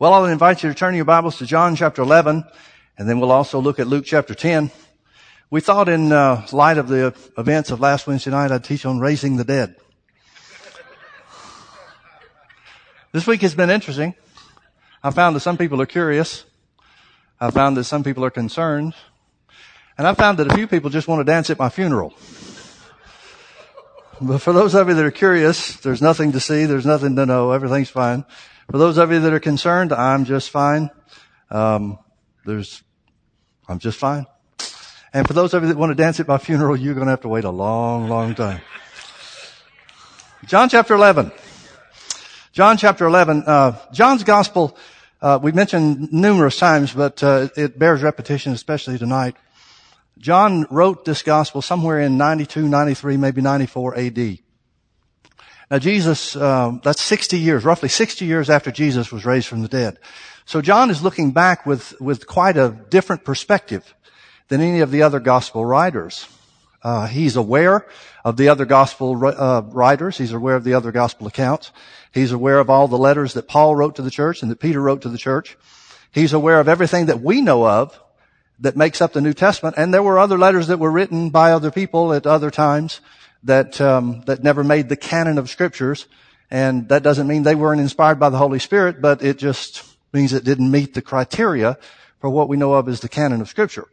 Well, I'll invite you to turn your Bibles to John chapter 11, and then we'll also look at Luke chapter 10. We thought in uh, light of the events of last Wednesday night, I'd teach on raising the dead. This week has been interesting. I found that some people are curious. I found that some people are concerned. And I found that a few people just want to dance at my funeral. But for those of you that are curious, there's nothing to see, there's nothing to know, everything's fine. For those of you that are concerned, I'm just fine. Um, there's, I'm just fine. And for those of you that want to dance at my funeral, you're going to have to wait a long, long time. John chapter 11. John chapter 11. Uh, John's gospel, uh, we mentioned numerous times, but uh, it bears repetition, especially tonight. John wrote this gospel somewhere in 92, 93, maybe 94 AD. Now Jesus, um, that's 60 years, roughly 60 years after Jesus was raised from the dead. So John is looking back with, with quite a different perspective than any of the other gospel writers. Uh, he's aware of the other gospel uh, writers. He's aware of the other gospel accounts. He's aware of all the letters that Paul wrote to the church and that Peter wrote to the church. He's aware of everything that we know of that makes up the New Testament. And there were other letters that were written by other people at other times that um, that never made the canon of scriptures, and that doesn't mean they weren't inspired by the Holy Spirit, but it just means it didn't meet the criteria for what we know of as the canon of scripture.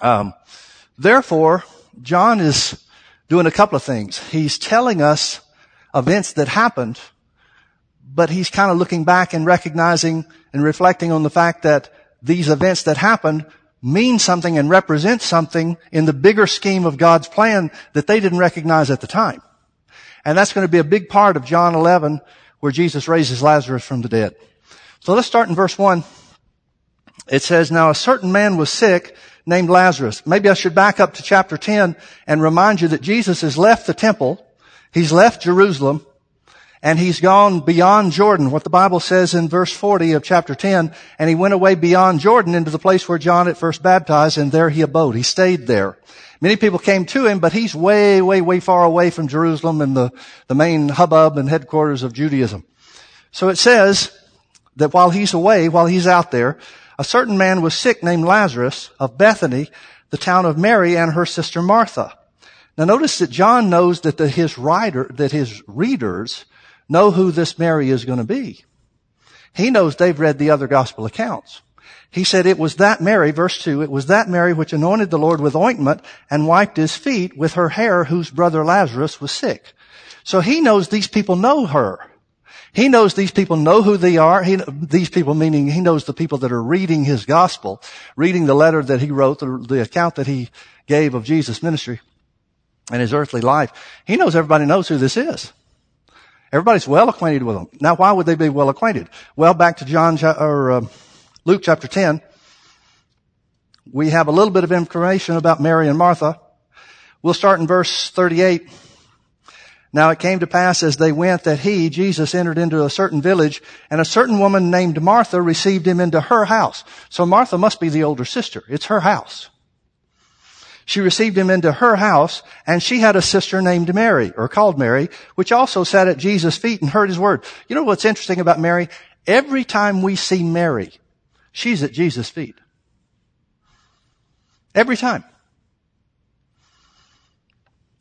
Um, therefore, John is doing a couple of things. He's telling us events that happened, but he's kind of looking back and recognizing and reflecting on the fact that these events that happened mean something and represent something in the bigger scheme of God's plan that they didn't recognize at the time. And that's going to be a big part of John 11 where Jesus raises Lazarus from the dead. So let's start in verse 1. It says, Now a certain man was sick named Lazarus. Maybe I should back up to chapter 10 and remind you that Jesus has left the temple. He's left Jerusalem and he's gone beyond Jordan, what the Bible says in verse 40 of chapter 10, and he went away beyond Jordan into the place where John at first baptized, and there he abode. He stayed there. Many people came to him, but he's way, way, way far away from Jerusalem and the, the main hubbub and headquarters of Judaism. So it says that while he's away, while he's out there, a certain man was sick named Lazarus of Bethany, the town of Mary and her sister Martha. Now notice that John knows that the, his writer, that his readers know who this Mary is going to be. He knows they've read the other gospel accounts. He said it was that Mary, verse 2, it was that Mary which anointed the Lord with ointment and wiped his feet with her hair whose brother Lazarus was sick. So he knows these people know her. He knows these people know who they are. He, these people meaning he knows the people that are reading his gospel, reading the letter that he wrote, the, the account that he gave of Jesus' ministry and his earthly life. He knows everybody knows who this is. Everybody's well acquainted with them. Now, why would they be well acquainted? Well, back to John or uh, Luke chapter 10. We have a little bit of information about Mary and Martha. We'll start in verse 38. Now it came to pass as they went that he, Jesus, entered into a certain village and a certain woman named Martha received him into her house. So Martha must be the older sister. It's her house. She received him into her house, and she had a sister named Mary, or called Mary, which also sat at Jesus' feet and heard his word. You know what's interesting about Mary? Every time we see Mary, she's at Jesus' feet. Every time.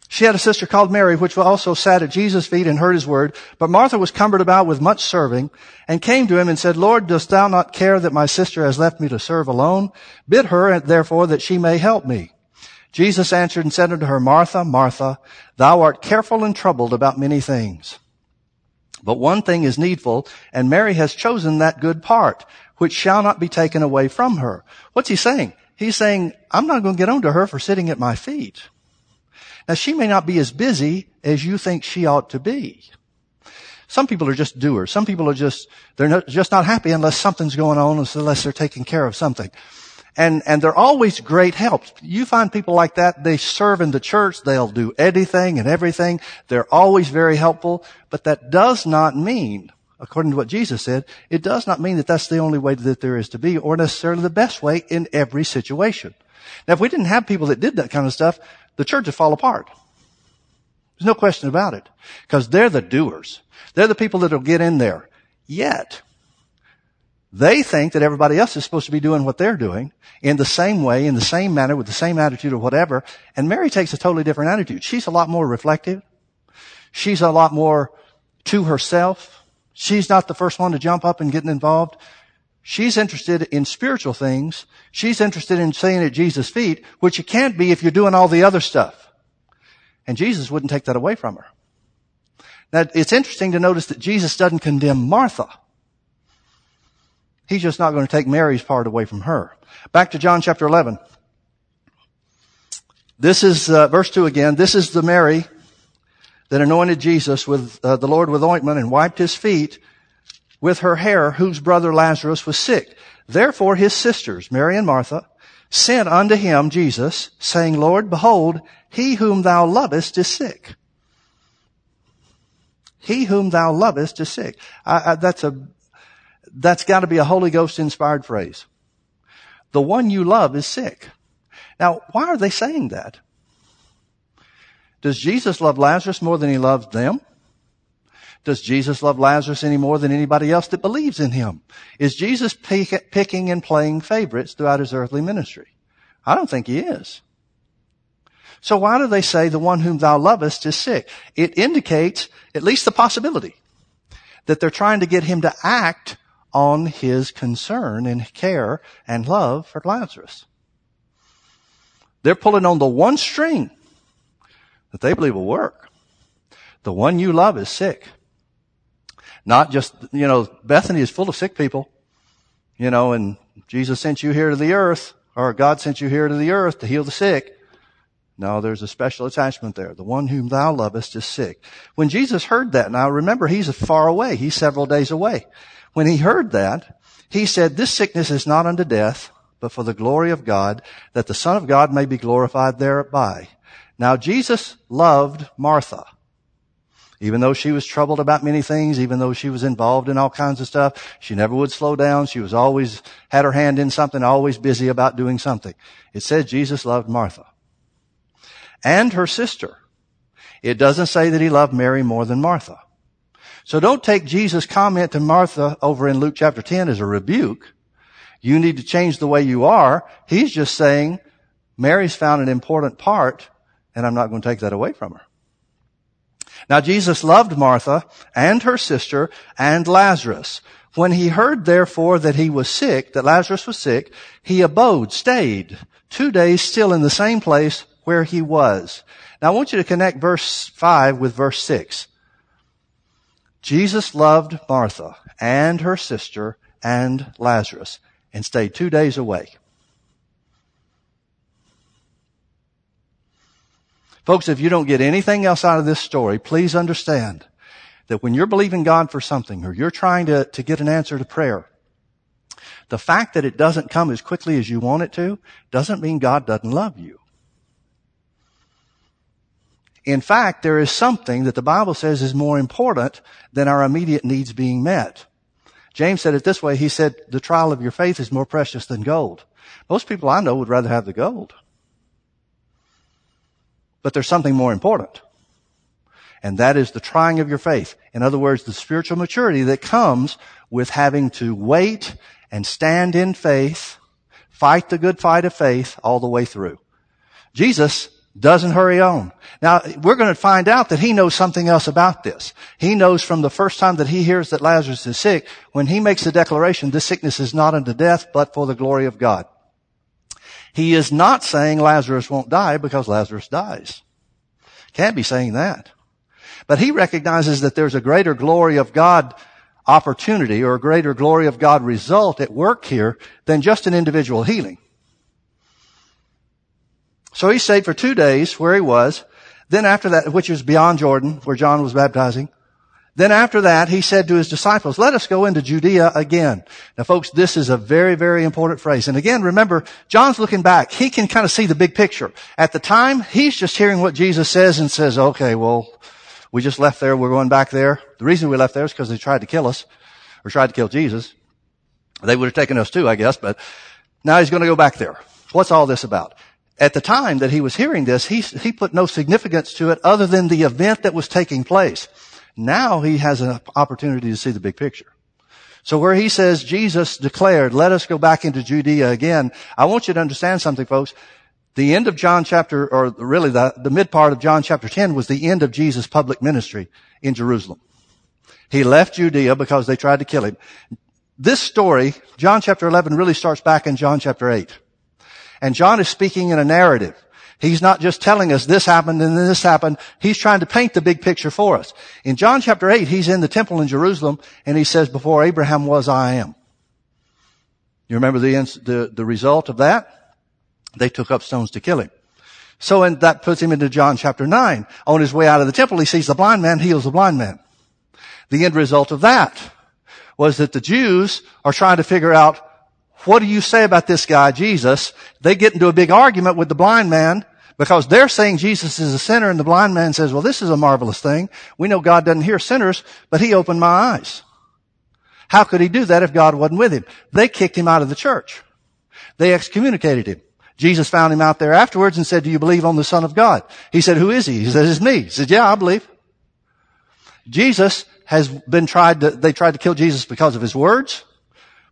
She had a sister called Mary, which also sat at Jesus' feet and heard his word. But Martha was cumbered about with much serving and came to him and said, Lord, dost thou not care that my sister has left me to serve alone? Bid her, therefore, that she may help me. Jesus answered and said unto her, Martha, Martha, thou art careful and troubled about many things. But one thing is needful, and Mary has chosen that good part, which shall not be taken away from her. What's he saying? He's saying, I'm not going to get on to her for sitting at my feet. Now she may not be as busy as you think she ought to be. Some people are just doers. Some people are just, they're not, just not happy unless something's going on, unless they're taking care of something. And, and they're always great help. You find people like that, they serve in the church, they'll do anything and everything. They're always very helpful, but that does not mean, according to what Jesus said, it does not mean that that's the only way that there is to be or necessarily the best way in every situation. Now, if we didn't have people that did that kind of stuff, the church would fall apart. There's no question about it. Because they're the doers. They're the people that'll get in there. Yet, They think that everybody else is supposed to be doing what they're doing in the same way, in the same manner, with the same attitude or whatever. And Mary takes a totally different attitude. She's a lot more reflective. She's a lot more to herself. She's not the first one to jump up and get involved. She's interested in spiritual things. She's interested in staying at Jesus' feet, which you can't be if you're doing all the other stuff. And Jesus wouldn't take that away from her. Now, it's interesting to notice that Jesus doesn't condemn Martha. He's just not going to take Mary's part away from her. Back to John chapter 11. This is uh, verse 2 again. This is the Mary that anointed Jesus with uh, the Lord with ointment and wiped his feet with her hair whose brother Lazarus was sick. Therefore his sisters, Mary and Martha, sent unto him, Jesus, saying, Lord, behold, he whom thou lovest is sick. He whom thou lovest is sick. I, I, that's a that's got to be a Holy Ghost inspired phrase. The one you love is sick. Now, why are they saying that? Does Jesus love Lazarus more than he loves them? Does Jesus love Lazarus any more than anybody else that believes in him? Is Jesus pick, picking and playing favorites throughout his earthly ministry? I don't think he is. So why do they say the one whom thou lovest is sick? It indicates at least the possibility that they're trying to get him to act on his concern and care and love for Lazarus. They're pulling on the one string that they believe will work. The one you love is sick. Not just, you know, Bethany is full of sick people, you know, and Jesus sent you here to the earth, or God sent you here to the earth to heal the sick. No, there's a special attachment there. The one whom thou lovest is sick. When Jesus heard that, now remember, he's far away. He's several days away. When he heard that, he said, this sickness is not unto death, but for the glory of God, that the Son of God may be glorified thereby. Now Jesus loved Martha. Even though she was troubled about many things, even though she was involved in all kinds of stuff, she never would slow down. She was always, had her hand in something, always busy about doing something. It says Jesus loved Martha. And her sister. It doesn't say that he loved Mary more than Martha. So don't take Jesus' comment to Martha over in Luke chapter 10 as a rebuke. You need to change the way you are. He's just saying, Mary's found an important part, and I'm not going to take that away from her. Now Jesus loved Martha and her sister and Lazarus. When he heard therefore that he was sick, that Lazarus was sick, he abode, stayed two days still in the same place where he was. Now I want you to connect verse 5 with verse 6. Jesus loved Martha and her sister and Lazarus and stayed two days away. Folks, if you don't get anything else out of this story, please understand that when you're believing God for something or you're trying to, to get an answer to prayer, the fact that it doesn't come as quickly as you want it to doesn't mean God doesn't love you. In fact, there is something that the Bible says is more important than our immediate needs being met. James said it this way. He said, the trial of your faith is more precious than gold. Most people I know would rather have the gold. But there's something more important. And that is the trying of your faith. In other words, the spiritual maturity that comes with having to wait and stand in faith, fight the good fight of faith all the way through. Jesus doesn't hurry on. Now, we're going to find out that he knows something else about this. He knows from the first time that he hears that Lazarus is sick, when he makes the declaration, this sickness is not unto death, but for the glory of God. He is not saying Lazarus won't die because Lazarus dies. Can't be saying that. But he recognizes that there's a greater glory of God opportunity or a greater glory of God result at work here than just an individual healing. So he stayed for two days where he was. Then after that, which was beyond Jordan, where John was baptizing. Then after that, he said to his disciples, let us go into Judea again. Now folks, this is a very, very important phrase. And again, remember, John's looking back. He can kind of see the big picture. At the time, he's just hearing what Jesus says and says, okay, well, we just left there. We're going back there. The reason we left there is because they tried to kill us or tried to kill Jesus. They would have taken us too, I guess, but now he's going to go back there. What's all this about? At the time that he was hearing this, he, he put no significance to it other than the event that was taking place. Now he has an opportunity to see the big picture. So where he says Jesus declared, let us go back into Judea again, I want you to understand something folks. The end of John chapter, or really the, the mid part of John chapter 10 was the end of Jesus' public ministry in Jerusalem. He left Judea because they tried to kill him. This story, John chapter 11 really starts back in John chapter 8. And John is speaking in a narrative. He's not just telling us this happened and then this happened. He's trying to paint the big picture for us. In John chapter 8, he's in the temple in Jerusalem and he says, before Abraham was, I am. You remember the, the, the result of that? They took up stones to kill him. So and that puts him into John chapter 9. On his way out of the temple, he sees the blind man, heals the blind man. The end result of that was that the Jews are trying to figure out, what do you say about this guy, Jesus? They get into a big argument with the blind man because they're saying Jesus is a sinner and the blind man says, well, this is a marvelous thing. We know God doesn't hear sinners, but he opened my eyes. How could he do that if God wasn't with him? They kicked him out of the church. They excommunicated him. Jesus found him out there afterwards and said, do you believe on the Son of God? He said, who is he? He said, it's me. He said, yeah, I believe. Jesus has been tried to, they tried to kill Jesus because of his words.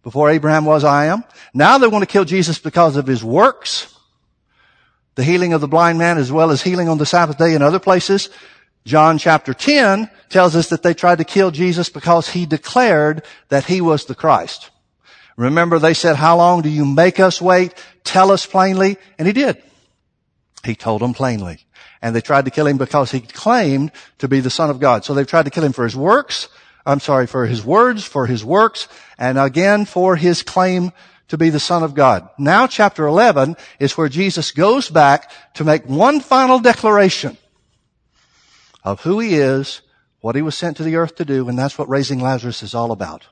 Before Abraham was, I am. Now they want to kill Jesus because of his works the healing of the blind man as well as healing on the Sabbath day in other places. John chapter 10 tells us that they tried to kill Jesus because he declared that he was the Christ. Remember they said, how long do you make us wait? Tell us plainly. And he did. He told them plainly. And they tried to kill him because he claimed to be the son of God. So they tried to kill him for his works. I'm sorry, for his words, for his works, and again for his claim to be the Son of God. Now chapter 11 is where Jesus goes back to make one final declaration of who he is, what he was sent to the earth to do, and that's what raising Lazarus is all about.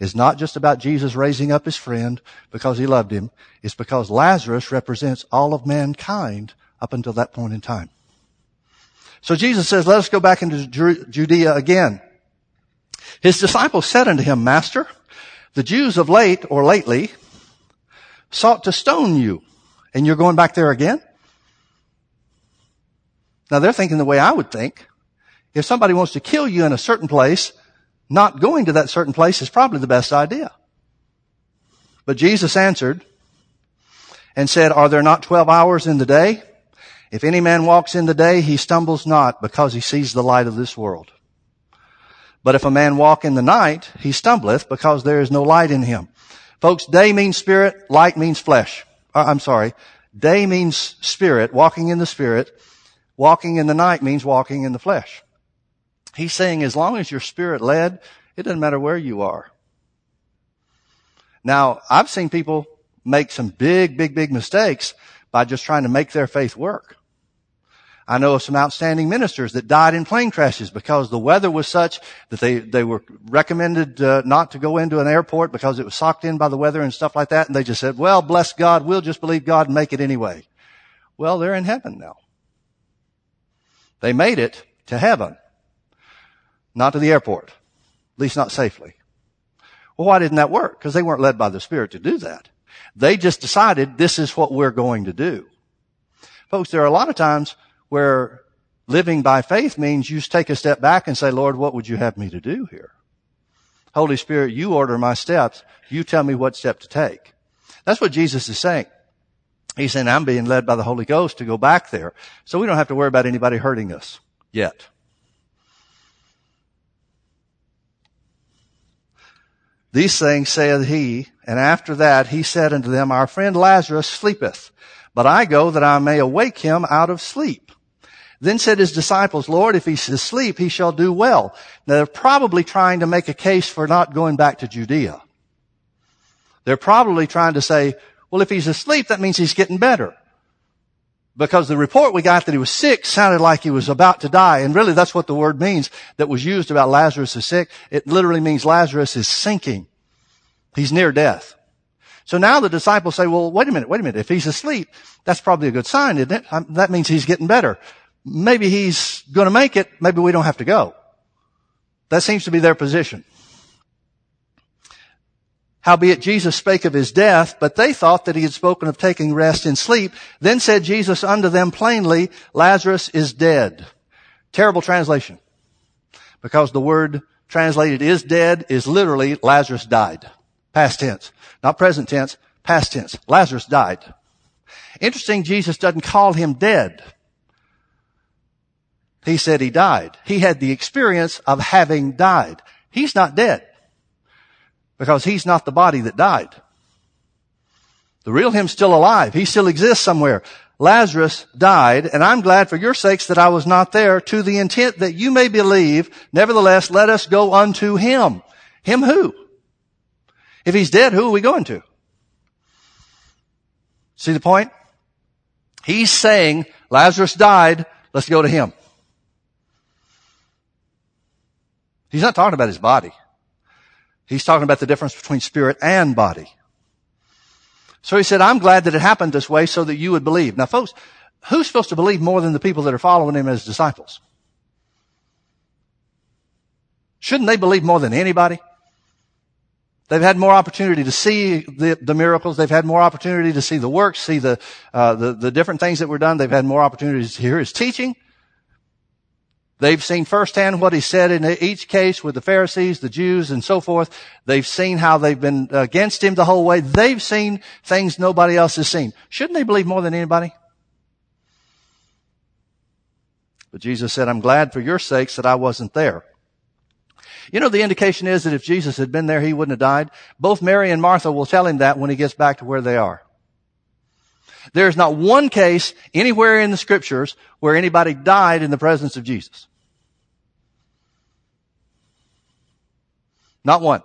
It's not just about Jesus raising up his friend because he loved him. It's because Lazarus represents all of mankind up until that point in time. So Jesus says, let us go back into Judea again. His disciples said unto him, Master, the Jews of late or lately sought to stone you. And you're going back there again? Now they're thinking the way I would think. If somebody wants to kill you in a certain place, not going to that certain place is probably the best idea. But Jesus answered and said, Are there not twelve hours in the day? If any man walks in the day, he stumbles not because he sees the light of this world. But if a man walk in the night, he stumbleth because there is no light in him. Folks, day means spirit, light means flesh. Uh, I'm sorry. Day means spirit, walking in the spirit. Walking in the night means walking in the flesh. He's saying as long as you're spirit led, it doesn't matter where you are. Now, I've seen people make some big, big, big mistakes by just trying to make their faith work. I know of some outstanding ministers that died in plane crashes because the weather was such that they, they were recommended uh, not to go into an airport because it was socked in by the weather and stuff like that. And they just said, well, bless God, we'll just believe God and make it anyway. Well, they're in heaven now. They made it to heaven, not to the airport, at least not safely. Well, why didn't that work? Because they weren't led by the Spirit to do that. They just decided this is what we're going to do. Folks, there are a lot of times where living by faith means you take a step back and say, Lord, what would you have me to do here? Holy Spirit, you order my steps. You tell me what step to take. That's what Jesus is saying. He's saying, I'm being led by the Holy Ghost to go back there. So we don't have to worry about anybody hurting us yet. These things saith he, and after that he said unto them, Our friend Lazarus sleepeth, but I go that I may awake him out of sleep. Then said his disciples, Lord, if he's asleep, he shall do well. Now they're probably trying to make a case for not going back to Judea. They're probably trying to say, well, if he's asleep, that means he's getting better. Because the report we got that he was sick sounded like he was about to die. And really that's what the word means that was used about Lazarus is sick. It literally means Lazarus is sinking. He's near death. So now the disciples say, well, wait a minute, wait a minute. If he's asleep, that's probably a good sign, isn't it? Um, that means he's getting better maybe he's going to make it. Maybe we don't have to go. That seems to be their position. Howbeit Jesus spake of his death, but they thought that he had spoken of taking rest in sleep. Then said Jesus unto them plainly, Lazarus is dead. Terrible translation. Because the word translated is dead, is literally Lazarus died. Past tense. Not present tense, past tense. Lazarus died. Interesting, Jesus doesn't call him dead. He said he died. He had the experience of having died. He's not dead because he's not the body that died. The real him's still alive. He still exists somewhere. Lazarus died, and I'm glad for your sakes that I was not there to the intent that you may believe. Nevertheless, let us go unto him. Him who? If he's dead, who are we going to? See the point? He's saying Lazarus died. Let's go to him. He's not talking about his body. He's talking about the difference between spirit and body. So he said, I'm glad that it happened this way so that you would believe. Now folks, who's supposed to believe more than the people that are following him as disciples? Shouldn't they believe more than anybody? They've had more opportunity to see the, the miracles. They've had more opportunity to see the works, see the, uh, the, the different things that were done. They've had more opportunities to hear his teaching. They've seen firsthand what he said in each case with the Pharisees, the Jews, and so forth. They've seen how they've been against him the whole way. They've seen things nobody else has seen. Shouldn't they believe more than anybody? But Jesus said, I'm glad for your sakes that I wasn't there. You know, the indication is that if Jesus had been there, he wouldn't have died. Both Mary and Martha will tell him that when he gets back to where they are. There's not one case anywhere in the scriptures where anybody died in the presence of Jesus. Not one.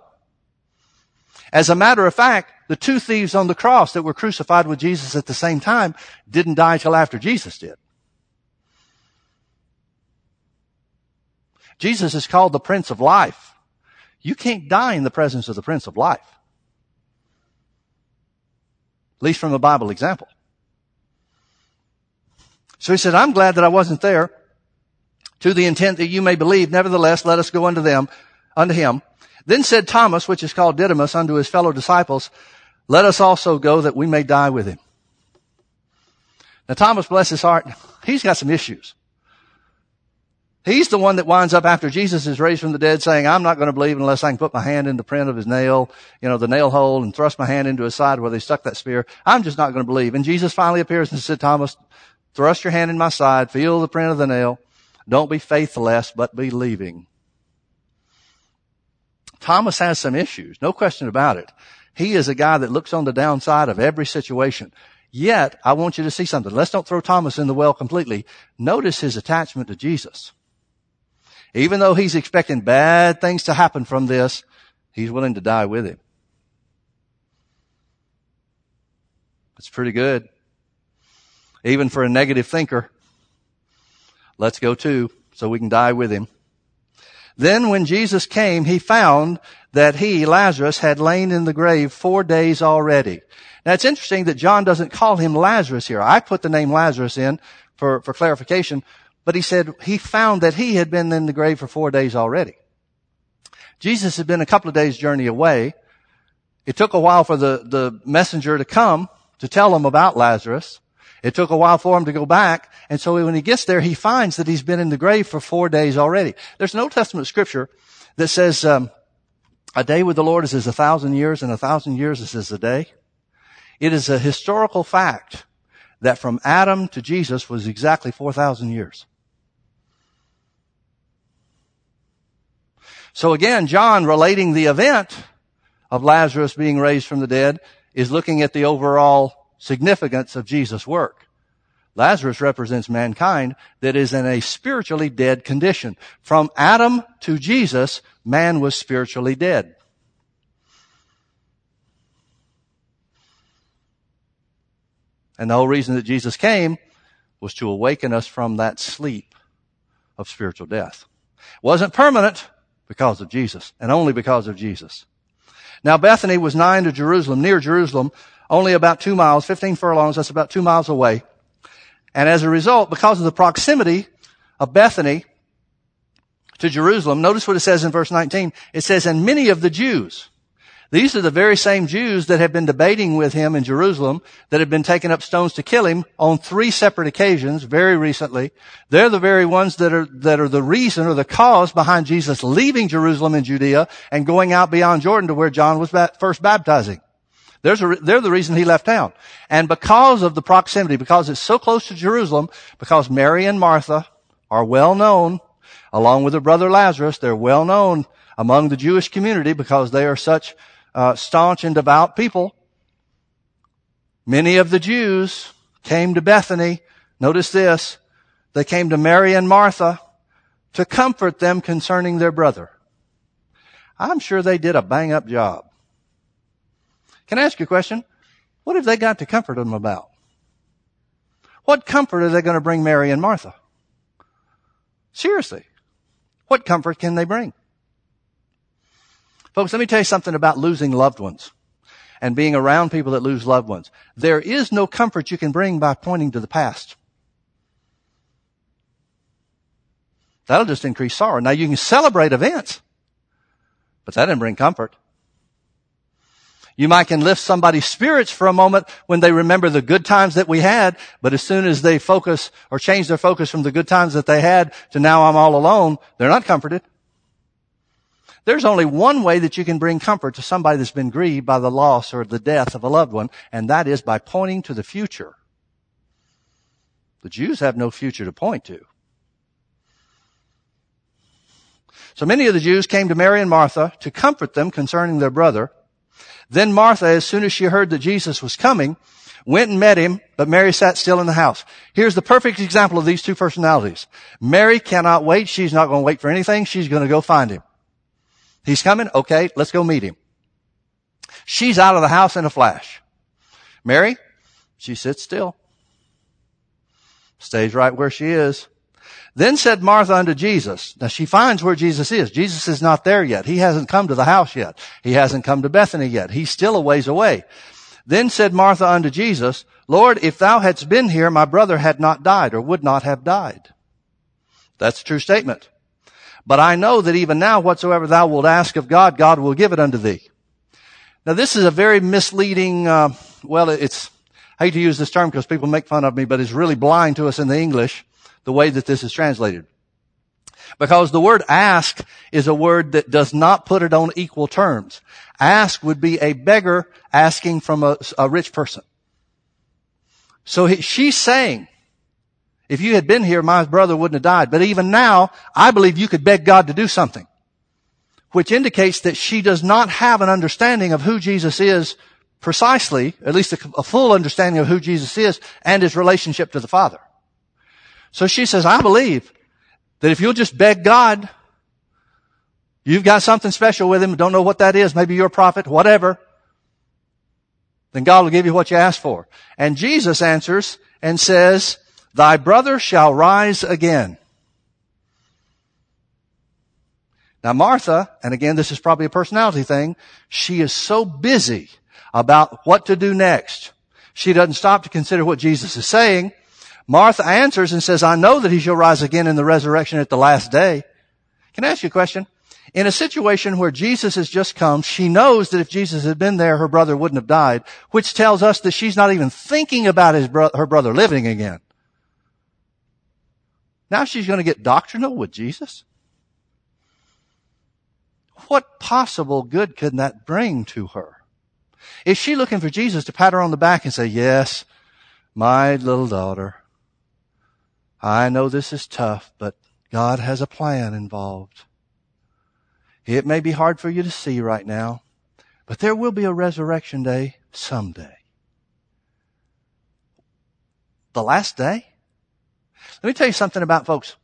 As a matter of fact, the two thieves on the cross that were crucified with Jesus at the same time didn't die till after Jesus did. Jesus is called the Prince of Life. You can't die in the presence of the Prince of Life. At least from a Bible example. So he said, I'm glad that I wasn't there to the intent that you may believe. Nevertheless, let us go unto them, unto him. Then said Thomas, which is called Didymus, unto his fellow disciples, let us also go that we may die with him. Now Thomas, bless his heart, he's got some issues. He's the one that winds up after Jesus is raised from the dead saying, I'm not going to believe unless I can put my hand in the print of his nail, you know, the nail hole and thrust my hand into his side where they stuck that spear. I'm just not going to believe. And Jesus finally appears and said, Thomas, Thrust your hand in my side, feel the print of the nail. Don't be faithless, but believing. Thomas has some issues, no question about it. He is a guy that looks on the downside of every situation. Yet, I want you to see something. Let's don't throw Thomas in the well completely. Notice his attachment to Jesus. Even though he's expecting bad things to happen from this, he's willing to die with him. It's pretty good even for a negative thinker. Let's go too, so we can die with him. Then when Jesus came, he found that he, Lazarus, had lain in the grave four days already. Now it's interesting that John doesn't call him Lazarus here. I put the name Lazarus in for, for clarification, but he said he found that he had been in the grave for four days already. Jesus had been a couple of days journey away. It took a while for the, the messenger to come to tell him about Lazarus. It took a while for him to go back. And so when he gets there, he finds that he's been in the grave for four days already. There's an Old Testament scripture that says, um, a day with the Lord is as a thousand years and a thousand years is as a day. It is a historical fact that from Adam to Jesus was exactly 4,000 years. So again, John relating the event of Lazarus being raised from the dead is looking at the overall significance of Jesus' work. Lazarus represents mankind that is in a spiritually dead condition. From Adam to Jesus, man was spiritually dead. And the whole reason that Jesus came was to awaken us from that sleep of spiritual death. It wasn't permanent because of Jesus and only because of Jesus. Now Bethany was nigh to Jerusalem, near Jerusalem, only about two miles, 15 furlongs, that's about two miles away. And as a result, because of the proximity of Bethany to Jerusalem, notice what it says in verse 19. It says, and many of the Jews These are the very same Jews that have been debating with him in Jerusalem, that have been taking up stones to kill him on three separate occasions very recently. They're the very ones that are, that are the reason or the cause behind Jesus leaving Jerusalem and Judea and going out beyond Jordan to where John was first baptizing. There's a, they're the reason he left town. And because of the proximity, because it's so close to Jerusalem, because Mary and Martha are well known, along with their brother Lazarus, they're well known among the Jewish community because they are such uh, staunch and devout people. Many of the Jews came to Bethany. Notice this. They came to Mary and Martha to comfort them concerning their brother. I'm sure they did a bang up job. Can I ask you a question? What have they got to comfort them about? What comfort are they going to bring Mary and Martha? Seriously. What comfort can they bring? Folks, let me tell you something about losing loved ones and being around people that lose loved ones. There is no comfort you can bring by pointing to the past. That'll just increase sorrow. Now you can celebrate events, but that didn't bring comfort. You might can lift somebody's spirits for a moment when they remember the good times that we had, but as soon as they focus or change their focus from the good times that they had to now I'm all alone, they're not comforted. There's only one way that you can bring comfort to somebody that's been grieved by the loss or the death of a loved one, and that is by pointing to the future. The Jews have no future to point to. So many of the Jews came to Mary and Martha to comfort them concerning their brother. Then Martha, as soon as she heard that Jesus was coming, went and met him, but Mary sat still in the house. Here's the perfect example of these two personalities. Mary cannot wait. She's not going to wait for anything. She's going to go find him. He's coming. Okay, let's go meet him. She's out of the house in a flash. Mary, she sits still. Stays right where she is. Then said Martha unto Jesus. Now she finds where Jesus is. Jesus is not there yet. He hasn't come to the house yet. He hasn't come to Bethany yet. He's still a ways away. Then said Martha unto Jesus, Lord, if thou hadst been here, my brother had not died or would not have died. That's a true statement. But I know that even now whatsoever thou wilt ask of God, God will give it unto thee. Now this is a very misleading, uh, well, it's, I hate to use this term because people make fun of me, but it's really blind to us in the English the way that this is translated. Because the word ask is a word that does not put it on equal terms. Ask would be a beggar asking from a, a rich person. So he, she's saying, if you had been here, my brother wouldn't have died. But even now, I believe you could beg God to do something. Which indicates that she does not have an understanding of who Jesus is precisely, at least a, a full understanding of who Jesus is and his relationship to the Father. So she says, I believe that if you'll just beg God, you've got something special with him, don't know what that is, maybe you're a prophet, whatever, then God will give you what you ask for. And Jesus answers and says, thy brother shall rise again. Now Martha, and again this is probably a personality thing, she is so busy about what to do next. She doesn't stop to consider what Jesus is saying. Martha answers and says, I know that he shall rise again in the resurrection at the last day. Can I ask you a question? In a situation where Jesus has just come, she knows that if Jesus had been there, her brother wouldn't have died, which tells us that she's not even thinking about his bro- her brother living again. Now she's going to get doctrinal with Jesus? What possible good could that bring to her? Is she looking for Jesus to pat her on the back and say, yes, my little daughter, I know this is tough, but God has a plan involved. It may be hard for you to see right now, but there will be a resurrection day someday. The last day? Let me tell you something about folks.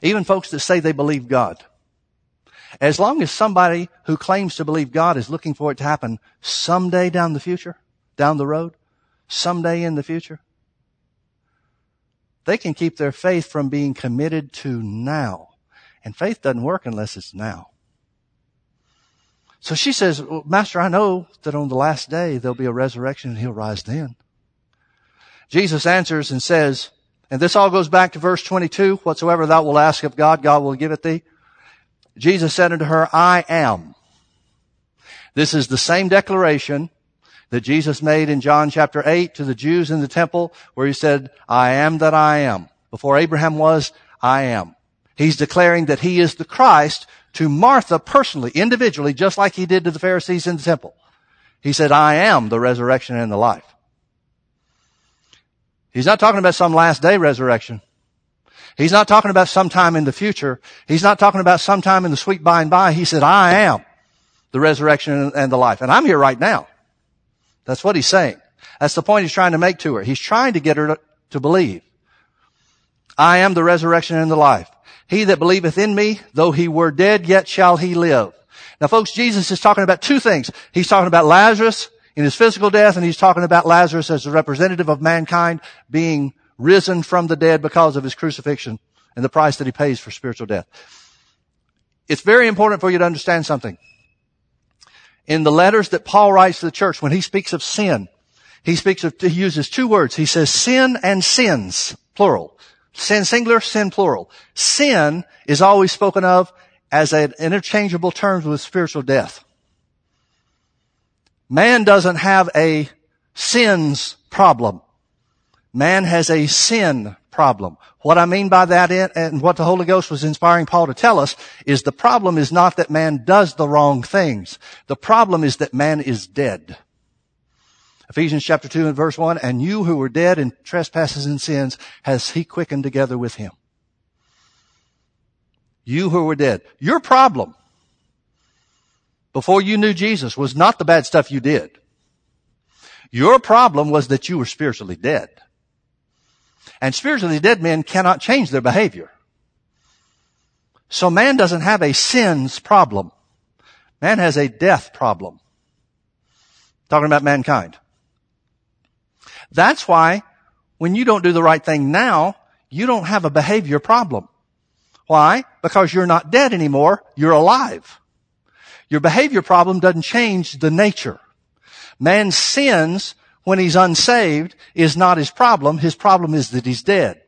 Even folks that say they believe God. As long as somebody who claims to believe God is looking for it to happen someday down the future, down the road, someday in the future, they can keep their faith from being committed to now. And faith doesn't work unless it's now. So she says, well, Master, I know that on the last day there'll be a resurrection and he'll rise then. Jesus answers and says, and this all goes back to verse 22, whatsoever thou wilt ask of God, God will give it thee. Jesus said unto her, I am. This is the same declaration that Jesus made in John chapter 8 to the Jews in the temple where he said, I am that I am. Before Abraham was, I am. He's declaring that he is the Christ to Martha personally, individually, just like he did to the Pharisees in the temple. He said, I am the resurrection and the life. He's not talking about some last day resurrection. He's not talking about sometime in the future. He's not talking about sometime in the sweet by and by. He said, I am the resurrection and the life. And I'm here right now. That's what he's saying. That's the point he's trying to make to her. He's trying to get her to, believe. I am the resurrection and the life. He that believeth in me, though he were dead, yet shall he live. Now folks, Jesus is talking about two things. He's talking about Lazarus in his physical death, and he's talking about Lazarus as a representative of mankind being risen from the dead because of his crucifixion and the price that he pays for spiritual death. It's very important for you to understand something. In the letters that Paul writes to the church, when he speaks of sin, he speaks of, he uses two words. He says sin and sins, plural. Sin singular, sin plural. Sin is always spoken of as an interchangeable term with spiritual death. Man doesn't have a sins problem. Man has a sin problem. What I mean by that and what the Holy Ghost was inspiring Paul to tell us is the problem is not that man does the wrong things. The problem is that man is dead. Ephesians chapter 2 and verse 1, and you who were dead in trespasses and sins has he quickened together with him. You who were dead. Your problem before you knew Jesus was not the bad stuff you did. Your problem was that you were spiritually dead. And spiritually dead men cannot change their behavior. So man doesn't have a sins problem. Man has a death problem. Talking about mankind. That's why when you don't do the right thing now, you don't have a behavior problem. Why? Because you're not dead anymore. You're alive. Your behavior problem doesn't change the nature. Man's sins when he's unsaved is not his problem. His problem is that he's dead.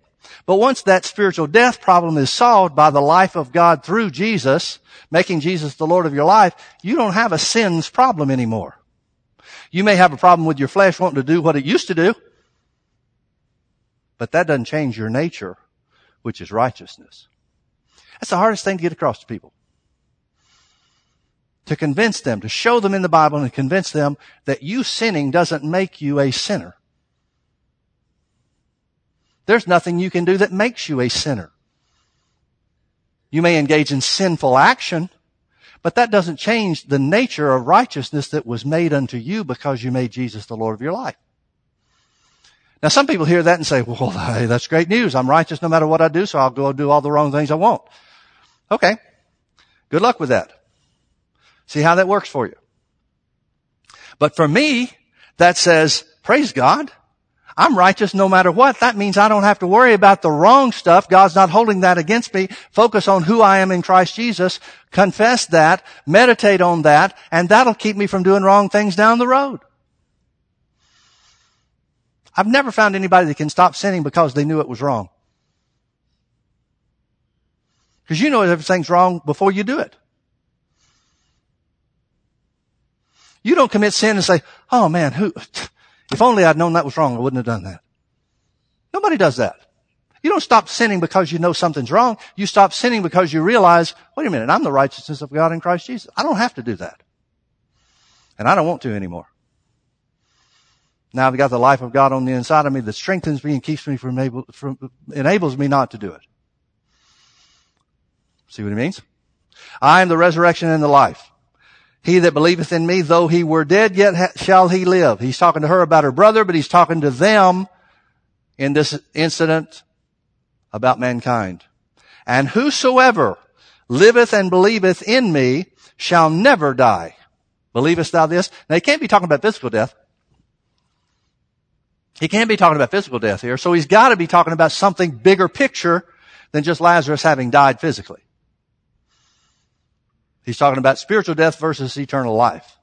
But once that spiritual death problem is solved by the life of God through Jesus, making Jesus the Lord of your life, you don't have a sins problem anymore. You may have a problem with your flesh wanting to do what it used to do, but that doesn't change your nature, which is righteousness. That's the hardest thing to get across to people. To convince them, to show them in the Bible and convince them that you sinning doesn't make you a sinner. There's nothing you can do that makes you a sinner. You may engage in sinful action, but that doesn't change the nature of righteousness that was made unto you because you made Jesus the Lord of your life. Now some people hear that and say, well, hey, that's great news. I'm righteous no matter what I do, so I'll go do all the wrong things I want. Okay. Good luck with that. See how that works for you. But for me, that says, praise God. I'm righteous no matter what. That means I don't have to worry about the wrong stuff. God's not holding that against me. Focus on who I am in Christ Jesus. Confess that. Meditate on that. And that'll keep me from doing wrong things down the road. I've never found anybody that can stop sinning because they knew it was wrong. Because you know everything's wrong before you do it. You don't commit sin and say, oh man, who, if only I'd known that was wrong, I wouldn't have done that. Nobody does that. You don't stop sinning because you know something's wrong. You stop sinning because you realize, wait a minute, I'm the righteousness of God in Christ Jesus. I don't have to do that. And I don't want to anymore. Now I've got the life of God on the inside of me that strengthens me and keeps me from able, from, enables me not to do it. See what he means? I am the resurrection and the life. He that believeth in me, though he were dead, yet ha- shall he live. He's talking to her about her brother, but he's talking to them in this incident about mankind. And whosoever liveth and believeth in me shall never die. Believest thou this? Now he can't be talking about physical death. He can't be talking about physical death here, so he's got to be talking about something bigger picture than just Lazarus having died physically. He's talking about spiritual death versus eternal life.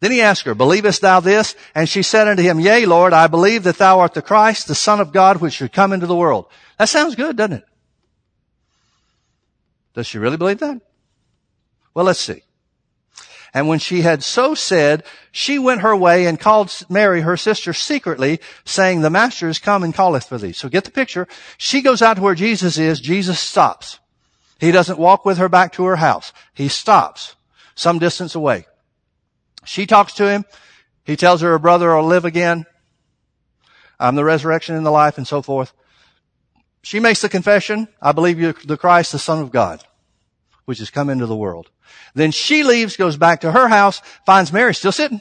Then he asked her, believest thou this? And she said unto him, yea, Lord, I believe that thou art the Christ, the Son of God, which should come into the world. That sounds good, doesn't it? Does she really believe that? Well, let's see. And when she had so said, she went her way and called Mary, her sister, secretly, saying, the master is come and calleth for thee. So get the picture. She goes out to where Jesus is. Jesus stops. He doesn't walk with her back to her house. He stops some distance away. She talks to him. He tells her her brother will live again. I'm the resurrection and the life and so forth. She makes the confession, I believe you're the Christ, the Son of God, which has come into the world. Then she leaves, goes back to her house, finds Mary still sitting.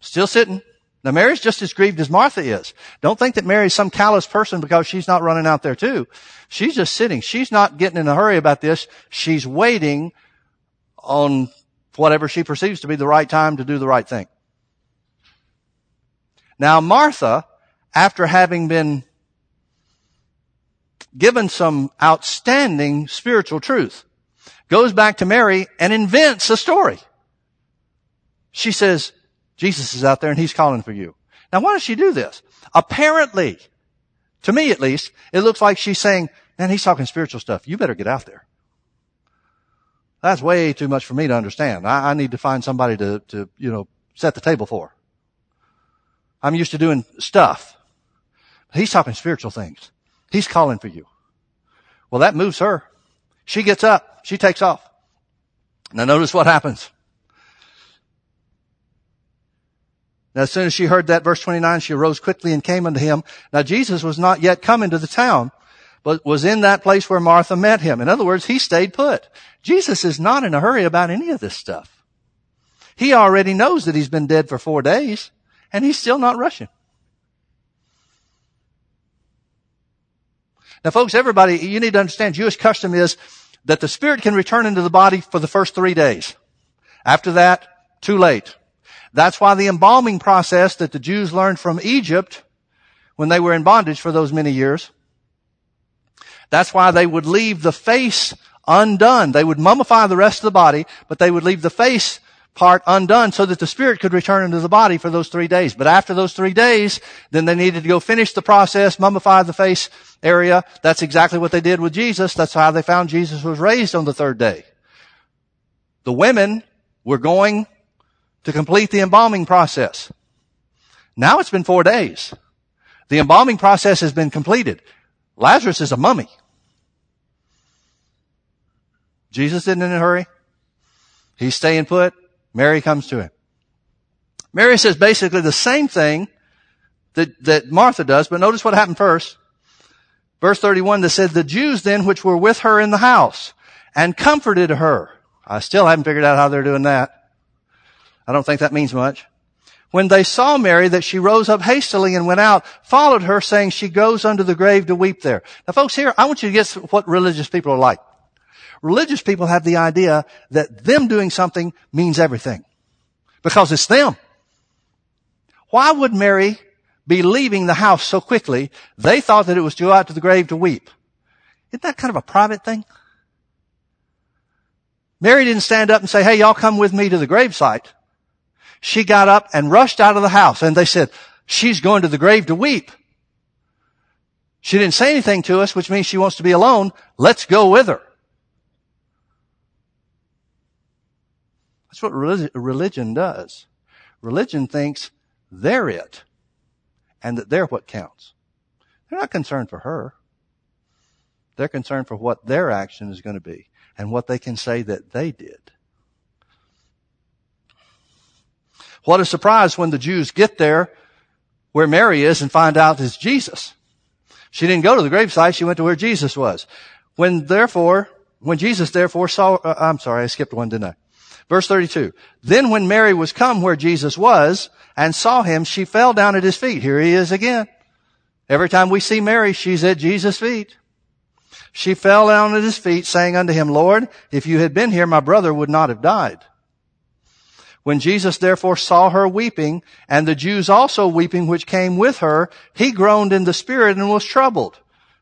Still sitting. Now Mary's just as grieved as Martha is. Don't think that Mary's some callous person because she's not running out there too. She's just sitting. She's not getting in a hurry about this. She's waiting on whatever she perceives to be the right time to do the right thing. Now Martha, after having been given some outstanding spiritual truth, goes back to Mary and invents a story. She says, Jesus is out there and he's calling for you. Now why does she do this? Apparently, to me at least, it looks like she's saying, man, he's talking spiritual stuff. You better get out there. That's way too much for me to understand. I, I need to find somebody to, to, you know, set the table for. I'm used to doing stuff. He's talking spiritual things. He's calling for you. Well, that moves her. She gets up. She takes off. Now notice what happens. Now as soon as she heard that, verse 29, she arose quickly and came unto him. Now Jesus was not yet come into the town, but was in that place where Martha met him. In other words, he stayed put. Jesus is not in a hurry about any of this stuff. He already knows that he's been dead for four days and he's still not rushing. Now folks, everybody, you need to understand Jewish custom is that the spirit can return into the body for the first three days. After that, too late. That's why the embalming process that the Jews learned from Egypt when they were in bondage for those many years, that's why they would leave the face undone. They would mummify the rest of the body, but they would leave the face part undone so that the spirit could return into the body for those three days. But after those three days, then they needed to go finish the process, mummify the face area. That's exactly what they did with Jesus. That's how they found Jesus was raised on the third day. The women were going to complete the embalming process. Now it's been four days. The embalming process has been completed. Lazarus is a mummy. Jesus isn't in a hurry. He's staying put. Mary comes to him. Mary says basically the same thing that, that Martha does, but notice what happened first. Verse 31 that said, the Jews then which were with her in the house and comforted her. I still haven't figured out how they're doing that. I don't think that means much. When they saw Mary that she rose up hastily and went out, followed her saying she goes unto the grave to weep there. Now folks here, I want you to guess what religious people are like. Religious people have the idea that them doing something means everything. Because it's them. Why would Mary be leaving the house so quickly? They thought that it was to go out to the grave to weep. Isn't that kind of a private thing? Mary didn't stand up and say, hey, y'all come with me to the gravesite. She got up and rushed out of the house and they said, she's going to the grave to weep. She didn't say anything to us, which means she wants to be alone. Let's go with her. That's what religion does. Religion thinks they're it and that they're what counts. They're not concerned for her. They're concerned for what their action is going to be and what they can say that they did. What a surprise when the Jews get there where Mary is and find out it's Jesus. She didn't go to the gravesite. She went to where Jesus was. When therefore, when Jesus therefore saw, uh, I'm sorry, I skipped one, didn't I? Verse 32. Then when Mary was come where Jesus was and saw him, she fell down at his feet. Here he is again. Every time we see Mary, she's at Jesus' feet. She fell down at his feet saying unto him, Lord, if you had been here, my brother would not have died. When Jesus therefore saw her weeping and the Jews also weeping which came with her, he groaned in the spirit and was troubled.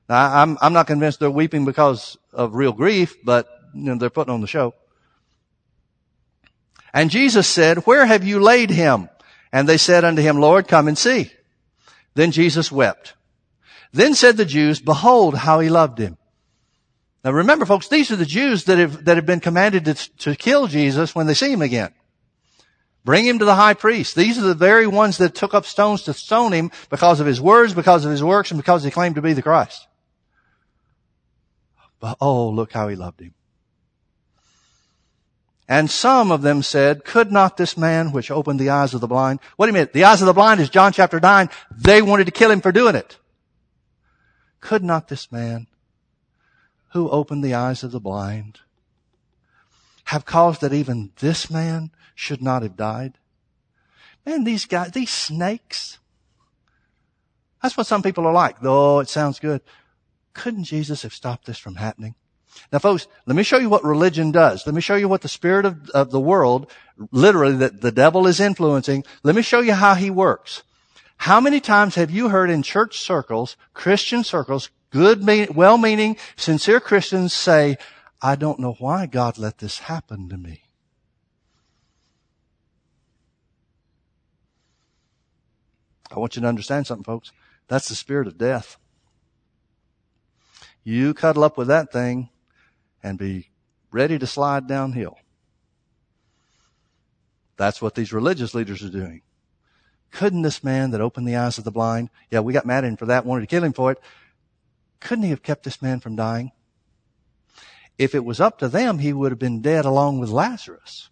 Now, I'm, I'm not convinced they're weeping because of real grief, but you know, they're putting on the show. And Jesus said, where have you laid him? And they said unto him, Lord, come and see. Then Jesus wept. Then said the Jews, behold how he loved him. Now remember folks, these are the Jews that have, that have been commanded to, to kill Jesus when they see him again. Bring him to the high priest. These are the very ones that took up stones to stone him because of his words, because of his works, and because he claimed to be the Christ. But oh, look how he loved him. And some of them said, could not this man which opened the eyes of the blind? Do you mean? The eyes of the blind is John chapter 9. They wanted to kill him for doing it. Could not this man who opened the eyes of the blind have caused that even this man should not have died? Man, these guys, these snakes. That's what some people are like. Though it sounds good. Couldn't Jesus have stopped this from happening? Now folks, let me show you what religion does. Let me show you what the spirit of, of the world, literally that the devil is influencing. Let me show you how he works. How many times have you heard in church circles, Christian circles, good, well-meaning, sincere Christians say, I don't know why God let this happen to me. I want you to understand something, folks. That's the spirit of death. You cuddle up with that thing and be ready to slide downhill. That's what these religious leaders are doing. Couldn't this man that opened the eyes of the blind, yeah, we got mad at him for that, wanted to kill him for it. Couldn't he have kept this man from dying? If it was up to them, he would have been dead along with Lazarus.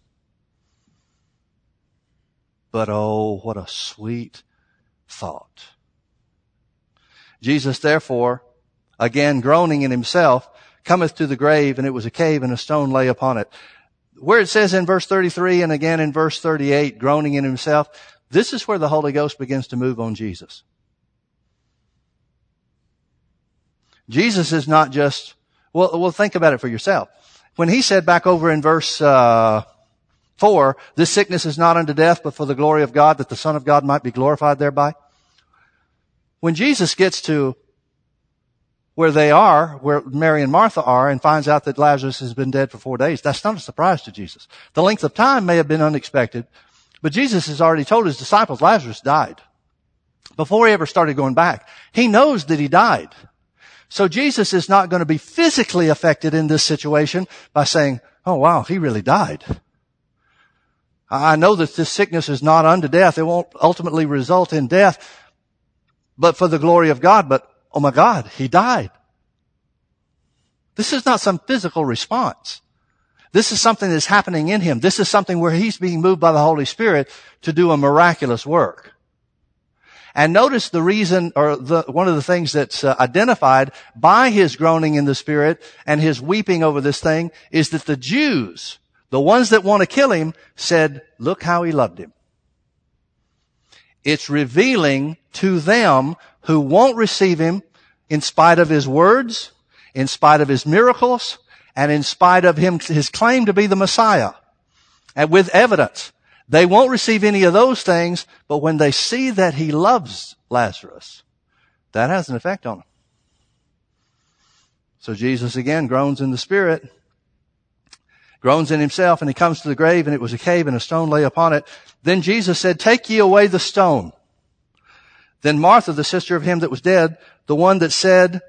But oh, what a sweet thought. Jesus therefore, again groaning in himself, cometh to the grave, and it was a cave, and a stone lay upon it. Where it says in verse 33 and again in verse 38, groaning in himself, this is where the Holy Ghost begins to move on Jesus. Jesus is not just, well, well, think about it for yourself. When he said back over in verse, uh, four, this sickness is not unto death, but for the glory of God, that the Son of God might be glorified thereby. When Jesus gets to where they are, where Mary and Martha are, and finds out that Lazarus has been dead for four days. That's not a surprise to Jesus. The length of time may have been unexpected, but Jesus has already told his disciples Lazarus died. Before he ever started going back, he knows that he died. So Jesus is not going to be physically affected in this situation by saying, oh wow, he really died. I know that this sickness is not unto death. It won't ultimately result in death, but for the glory of God. But oh my God, he died. This is not some physical response. This is something that's happening in him. This is something where he's being moved by the Holy Spirit to do a miraculous work. And notice the reason, or the, one of the things that's uh, identified by his groaning in the Spirit and his weeping over this thing is that the Jews, the ones that want to kill him, said, look how he loved him. It's revealing to them who won't receive him in spite of his words, in spite of his miracles, and in spite of him, his claim to be the Messiah. And with evidence. They won't receive any of those things, but when they see that he loves Lazarus, that has an effect on them. So Jesus again groans in the spirit, groans in himself, and he comes to the grave, and it was a cave, and a stone lay upon it. Then Jesus said, Take ye away the stone. Then Martha, the sister of him that was dead, the one that said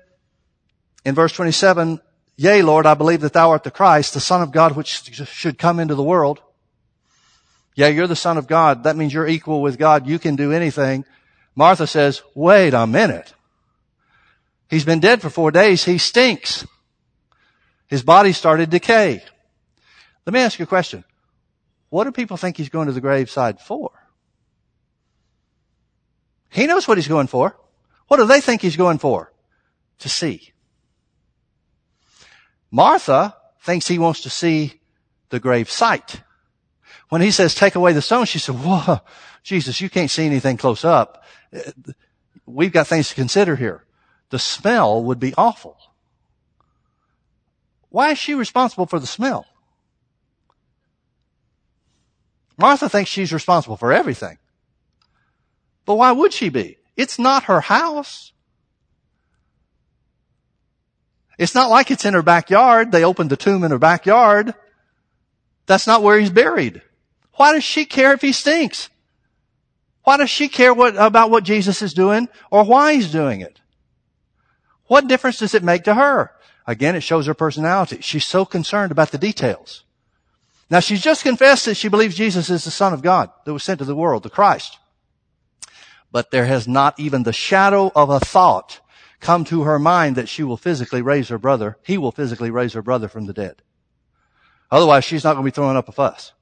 in verse 27, Yea, Lord, I believe that thou art the Christ, the Son of God, which should come into the world. Yeah, you're the Son of God. That means you're equal with God. You can do anything. Martha says, wait a minute. He's been dead for four days. He stinks. His body started decay. Let me ask you a question. What do people think he's going to the graveside for? He knows what he's going for. What do they think he's going for? To see. Martha thinks he wants to see the grave site. When he says, take away the stone, she said, whoa, Jesus, you can't see anything close up. We've got things to consider here. The smell would be awful. Why is she responsible for the smell? Martha thinks she's responsible for everything. But why would she be? It's not her house. It's not like it's in her backyard. They opened the tomb in her backyard. That's not where he's buried. Why does she care if he stinks? Why does she care what, about what Jesus is doing or why he's doing it? What difference does it make to her? Again, it shows her personality. She's so concerned about the details. Now she's just confessed that she believes Jesus is the Son of God that was sent to the world, the Christ. But there has not even the shadow of a thought come to her mind that she will physically raise her brother, he will physically raise her brother from the dead. Otherwise, she's not going to be throwing up a fuss.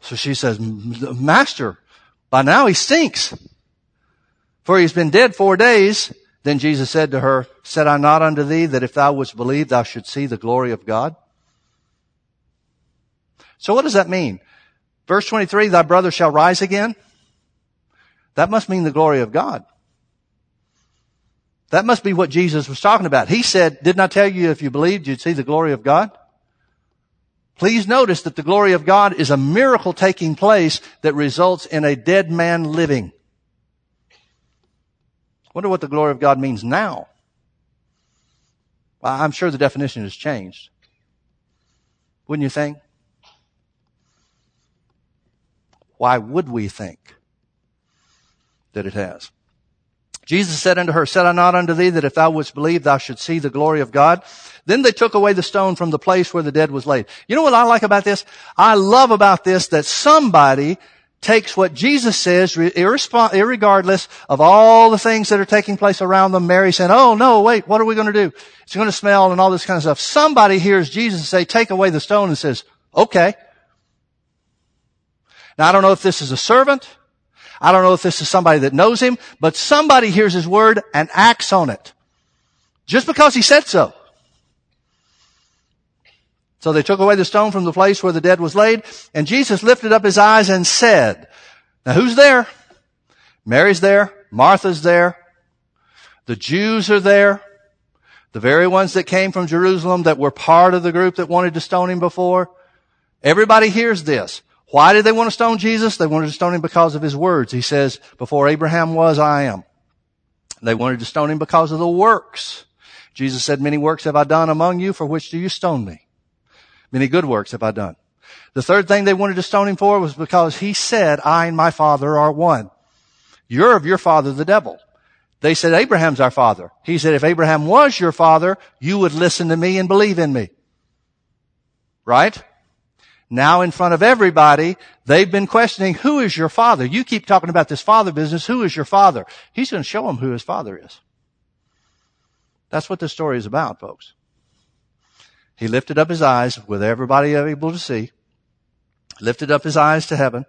So she says, Master, by now he stinks. For he's been dead four days. Then Jesus said to her, Said I not unto thee that if thou wouldst believe, thou should see the glory of God? So what does that mean? Verse 23, thy brother shall rise again. That must mean the glory of God. That must be what Jesus was talking about. He said, didn't I tell you if you believed you'd see the glory of God? Please notice that the glory of God is a miracle taking place that results in a dead man living. Wonder what the glory of God means now. I'm sure the definition has changed. Wouldn't you think? Why would we think that it has? Jesus said unto her, Said I not unto thee that if thou wouldst believe, thou should see the glory of God? Then they took away the stone from the place where the dead was laid. You know what I like about this? I love about this that somebody takes what Jesus says, regardless of all the things that are taking place around them. Mary saying, oh no, wait, what are we going to do? It's going to smell and all this kind of stuff. Somebody hears Jesus say, take away the stone and says, okay. Now I don't know if this is a servant. I don't know if this is somebody that knows him, but somebody hears his word and acts on it. Just because he said so. So they took away the stone from the place where the dead was laid, and Jesus lifted up his eyes and said, now who's there? Mary's there, Martha's there, the Jews are there, the very ones that came from Jerusalem that were part of the group that wanted to stone him before. Everybody hears this. Why did they want to stone Jesus? They wanted to stone him because of his words. He says, before Abraham was, I am. They wanted to stone him because of the works. Jesus said, many works have I done among you, for which do you stone me? Many good works have I done. The third thing they wanted to stone him for was because he said, I and my father are one. You're of your father, the devil. They said, Abraham's our father. He said, if Abraham was your father, you would listen to me and believe in me. Right? Now in front of everybody, they've been questioning, who is your father? You keep talking about this father business. Who is your father? He's going to show them who his father is. That's what this story is about, folks. He lifted up his eyes with everybody able to see, lifted up his eyes to heaven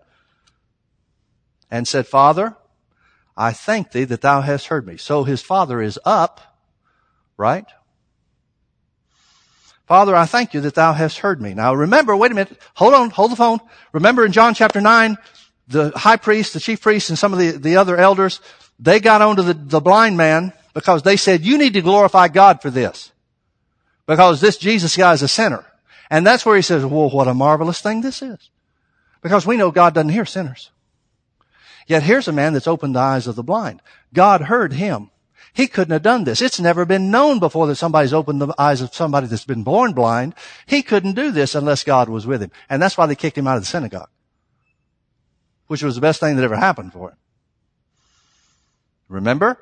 and said, Father, I thank thee that thou hast heard me. So his father is up, right? Father, I thank you that thou hast heard me. Now remember, wait a minute. Hold on. Hold the phone. Remember in John chapter 9, the high priest, the chief priest, and some of the, the other elders, they got onto the, the blind man because they said, you need to glorify God for this. Because this Jesus guy is a sinner. And that's where he says, well, what a marvelous thing this is. Because we know God doesn't hear sinners. Yet here's a man that's opened the eyes of the blind. God heard him. He couldn't have done this. It's never been known before that somebody's opened the eyes of somebody that's been born blind. He couldn't do this unless God was with him. And that's why they kicked him out of the synagogue. Which was the best thing that ever happened for him. Remember?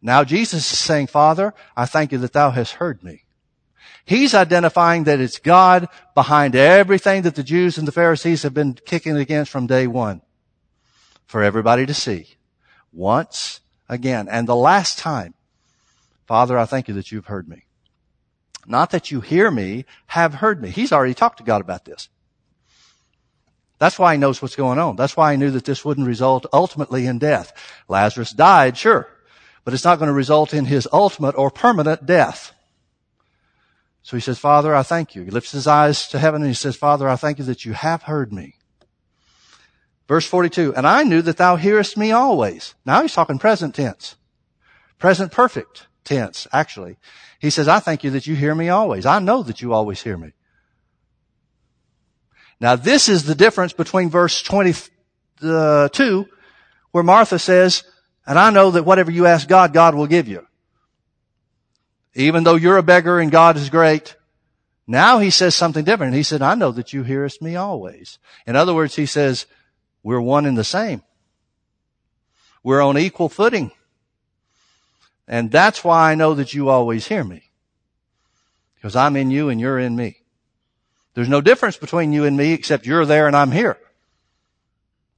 Now Jesus is saying, Father, I thank you that thou hast heard me. He's identifying that it's God behind everything that the Jews and the Pharisees have been kicking against from day one. For everybody to see. Once again. And the last time, Father, I thank you that you've heard me. Not that you hear me, have heard me. He's already talked to God about this. That's why he knows what's going on. That's why he knew that this wouldn't result ultimately in death. Lazarus died, sure, but it's not going to result in his ultimate or permanent death. So he says, Father, I thank you. He lifts his eyes to heaven and he says, Father, I thank you that you have heard me. Verse 42, and I knew that thou hearest me always. Now he's talking present tense. Present perfect tense, actually. He says, I thank you that you hear me always. I know that you always hear me. Now this is the difference between verse 22, uh, where Martha says, and I know that whatever you ask God, God will give you. Even though you're a beggar and God is great, now he says something different. He said, I know that you hearest me always. In other words, he says, we're one and the same. We're on equal footing. And that's why I know that you always hear me. Because I'm in you and you're in me. There's no difference between you and me except you're there and I'm here.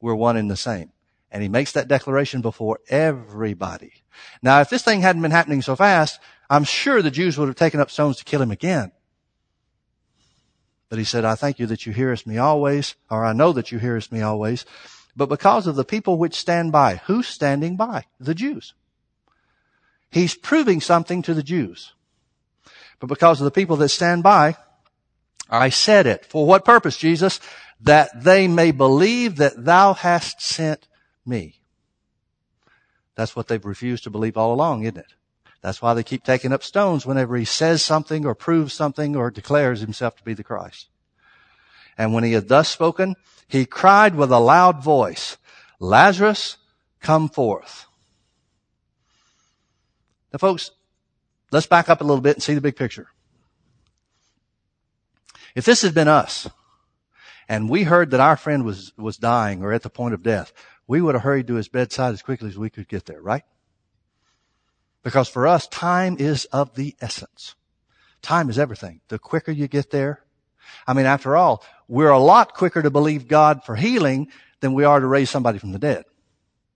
We're one and the same. And he makes that declaration before everybody. Now, if this thing hadn't been happening so fast, I'm sure the Jews would have taken up stones to kill him again. But he said, I thank you that you hearest me always, or I know that you hearest me always, but because of the people which stand by. Who's standing by? The Jews. He's proving something to the Jews. But because of the people that stand by, I said it. For what purpose, Jesus? That they may believe that thou hast sent me. That's what they've refused to believe all along, isn't it? That's why they keep taking up stones whenever he says something or proves something or declares himself to be the Christ. And when he had thus spoken, he cried with a loud voice, Lazarus, come forth. Now folks, let's back up a little bit and see the big picture. If this had been us, and we heard that our friend was, was dying or at the point of death, we would have hurried to his bedside as quickly as we could get there, right? Because for us, time is of the essence. Time is everything. The quicker you get there, I mean, after all, we're a lot quicker to believe God for healing than we are to raise somebody from the dead.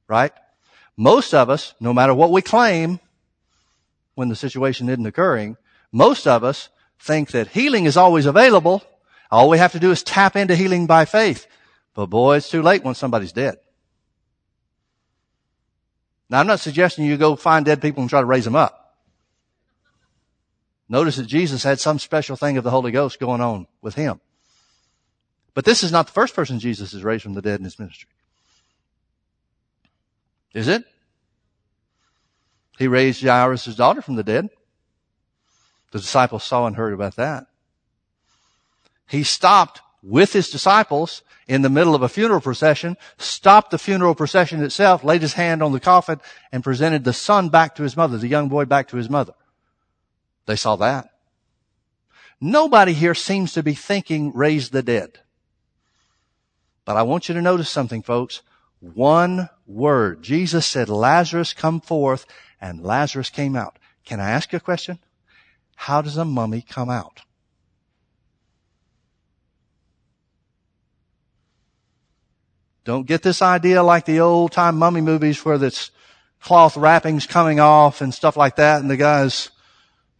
Right? Most of us, no matter what we claim when the situation isn't occurring, most of us think that healing is always available. All we have to do is tap into healing by faith. But boy, it's too late when somebody's dead. Now I'm not suggesting you go find dead people and try to raise them up. Notice that Jesus had some special thing of the Holy Ghost going on with him. But this is not the first person Jesus has raised from the dead in his ministry. Is it? He raised Jairus' daughter from the dead. The disciples saw and heard about that. He stopped with his disciples in the middle of a funeral procession, stopped the funeral procession itself, laid his hand on the coffin, and presented the son back to his mother, the young boy back to his mother. They saw that. Nobody here seems to be thinking raise the dead. But I want you to notice something, folks. One word. Jesus said, Lazarus come forth, and Lazarus came out. Can I ask you a question? How does a mummy come out? Don't get this idea like the old time mummy movies where this cloth wrappings coming off and stuff like that and the guy's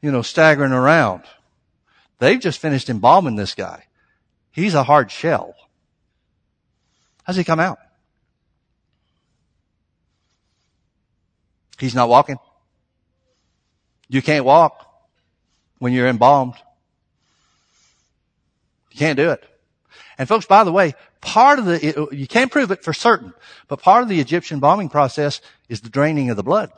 you know, staggering around. They've just finished embalming this guy. He's a hard shell. How's he come out? He's not walking. You can't walk when you're embalmed. You can't do it. And folks, by the way, part of the, you can't prove it for certain, but part of the Egyptian embalming process is the draining of the blood.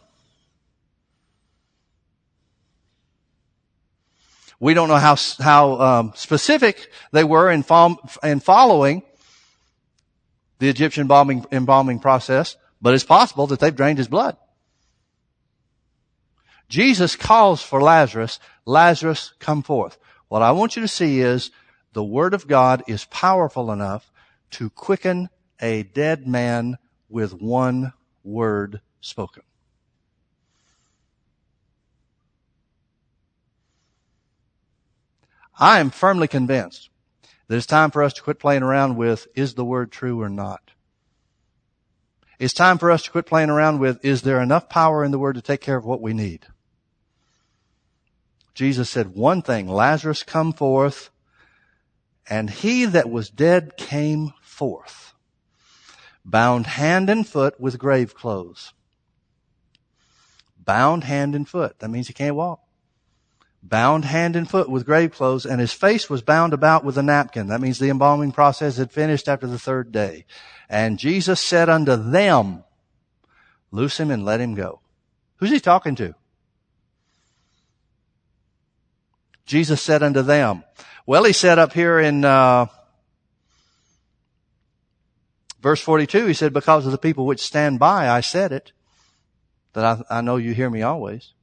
We don't know how, how um, specific they were in, in following the Egyptian embalming, embalming process, but it's possible that they've drained his blood. Jesus calls for Lazarus, Lazarus, come forth. What I want you to see is the Word of God is powerful enough to quicken a dead man with one word spoken. I am firmly convinced that it's time for us to quit playing around with, is the word true or not? It's time for us to quit playing around with, is there enough power in the word to take care of what we need? Jesus said one thing, Lazarus come forth, and he that was dead came forth, bound hand and foot with grave clothes. Bound hand and foot. That means he can't walk bound hand and foot with grave clothes, and his face was bound about with a napkin. That means the embalming process had finished after the third day. And Jesus said unto them, Loose him and let him go. Who's he talking to? Jesus said unto them. Well, he said up here in uh, verse 42, he said, Because of the people which stand by, I said it, that I, I know you hear me always.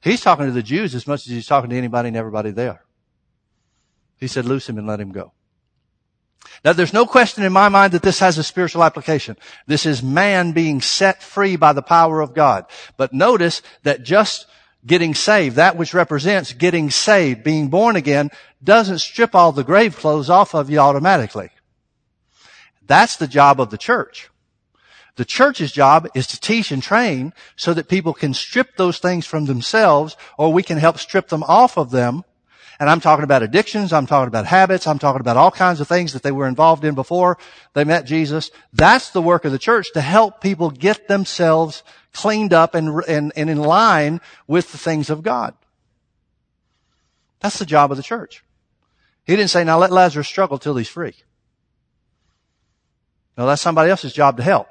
He's talking to the Jews as much as he's talking to anybody and everybody there. He said, loose him and let him go. Now there's no question in my mind that this has a spiritual application. This is man being set free by the power of God. But notice that just, getting saved, that which represents getting saved, being born again, doesn't strip all the grave clothes off of you automatically. That's the job of the church. The church's job is to teach and train so that people can strip those things from themselves or we can help strip them off of them. And I'm talking about addictions. I'm talking about habits. I'm talking about all kinds of things that they were involved in before they met Jesus. That's the work of the church to help people get themselves cleaned up and, and, and in line with the things of God. That's the job of the church. He didn't say, now let Lazarus struggle till he's free. No, that's somebody else's job to help.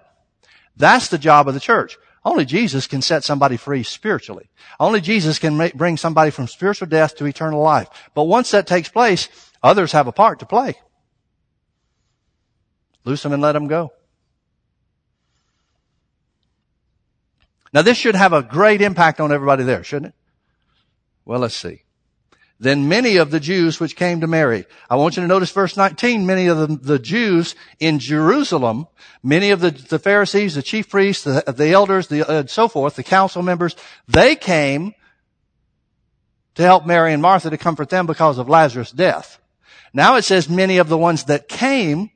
That's the job of the church. Only Jesus can set somebody free spiritually. Only Jesus can make, bring somebody from spiritual death to eternal life. But once that takes place, others have a part to play. Loose them and let them go. Now this should have a great impact on everybody there, shouldn't it? Well, let's see. Then many of the Jews which came to Mary. I want you to notice verse 19. Many of the, the Jews in Jerusalem, many of the, the Pharisees, the chief priests, the, the elders, the, uh, so forth, the council members, they came to help Mary and Martha to comfort them because of Lazarus' death. Now it says many of the ones that came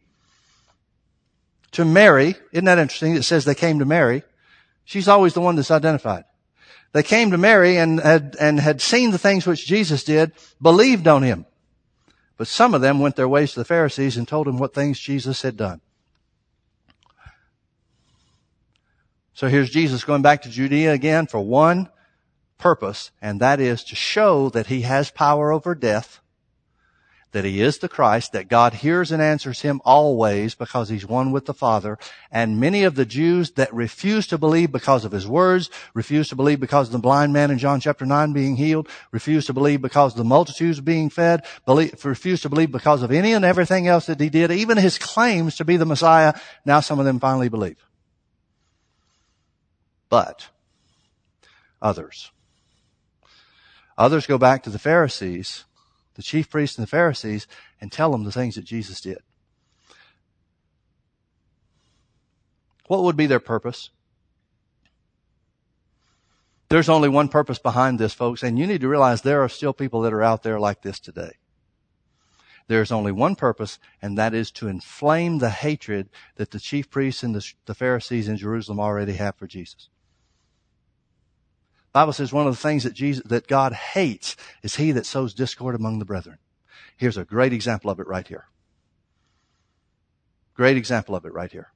to Mary. Isn't that interesting? It says they came to Mary. She's always the one that's identified. They came to Mary and had, and had seen the things which Jesus did, believed on him. But some of them went their ways to the Pharisees and told them what things Jesus had done. So here's Jesus going back to Judea again for one purpose, and that is to show that he has power over death that he is the Christ, that God hears and answers him always because he's one with the Father. And many of the Jews that refuse to believe because of his words, refuse to believe because of the blind man in John chapter 9 being healed, refuse to believe because of the multitudes being fed, believe, refuse to believe because of any and everything else that he did, even his claims to be the Messiah, now some of them finally believe. But others. Others go back to the Pharisees the chief priests and the Pharisees and tell them the things that Jesus did. What would be their purpose? There's only one purpose behind this, folks, and you need to realize there are still people that are out there like this today. There's only one purpose, and that is to inflame the hatred that the chief priests and the, the Pharisees in Jerusalem already have for Jesus. Bible says one of the things that Jesus, that God hates is he that sows discord among the brethren. Here's a great example of it right here. Great example of it right here.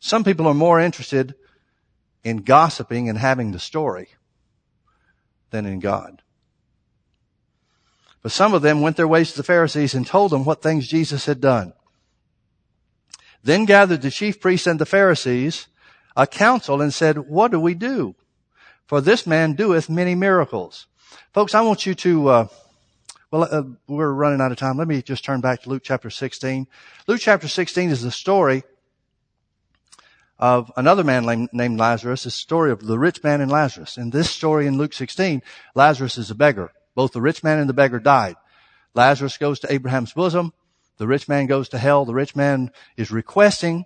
Some people are more interested in gossiping and having the story than in God. But some of them went their ways to the Pharisees and told them what things Jesus had done. Then gathered the chief priests and the Pharisees a council and said, what do we do? For this man doeth many miracles. Folks, I want you to, uh, well, uh, we're running out of time. Let me just turn back to Luke chapter 16. Luke chapter 16 is the story of another man named Lazarus, It's the story of the rich man and Lazarus. In this story in Luke 16, Lazarus is a beggar. Both the rich man and the beggar died. Lazarus goes to Abraham's bosom. The rich man goes to hell. The rich man is requesting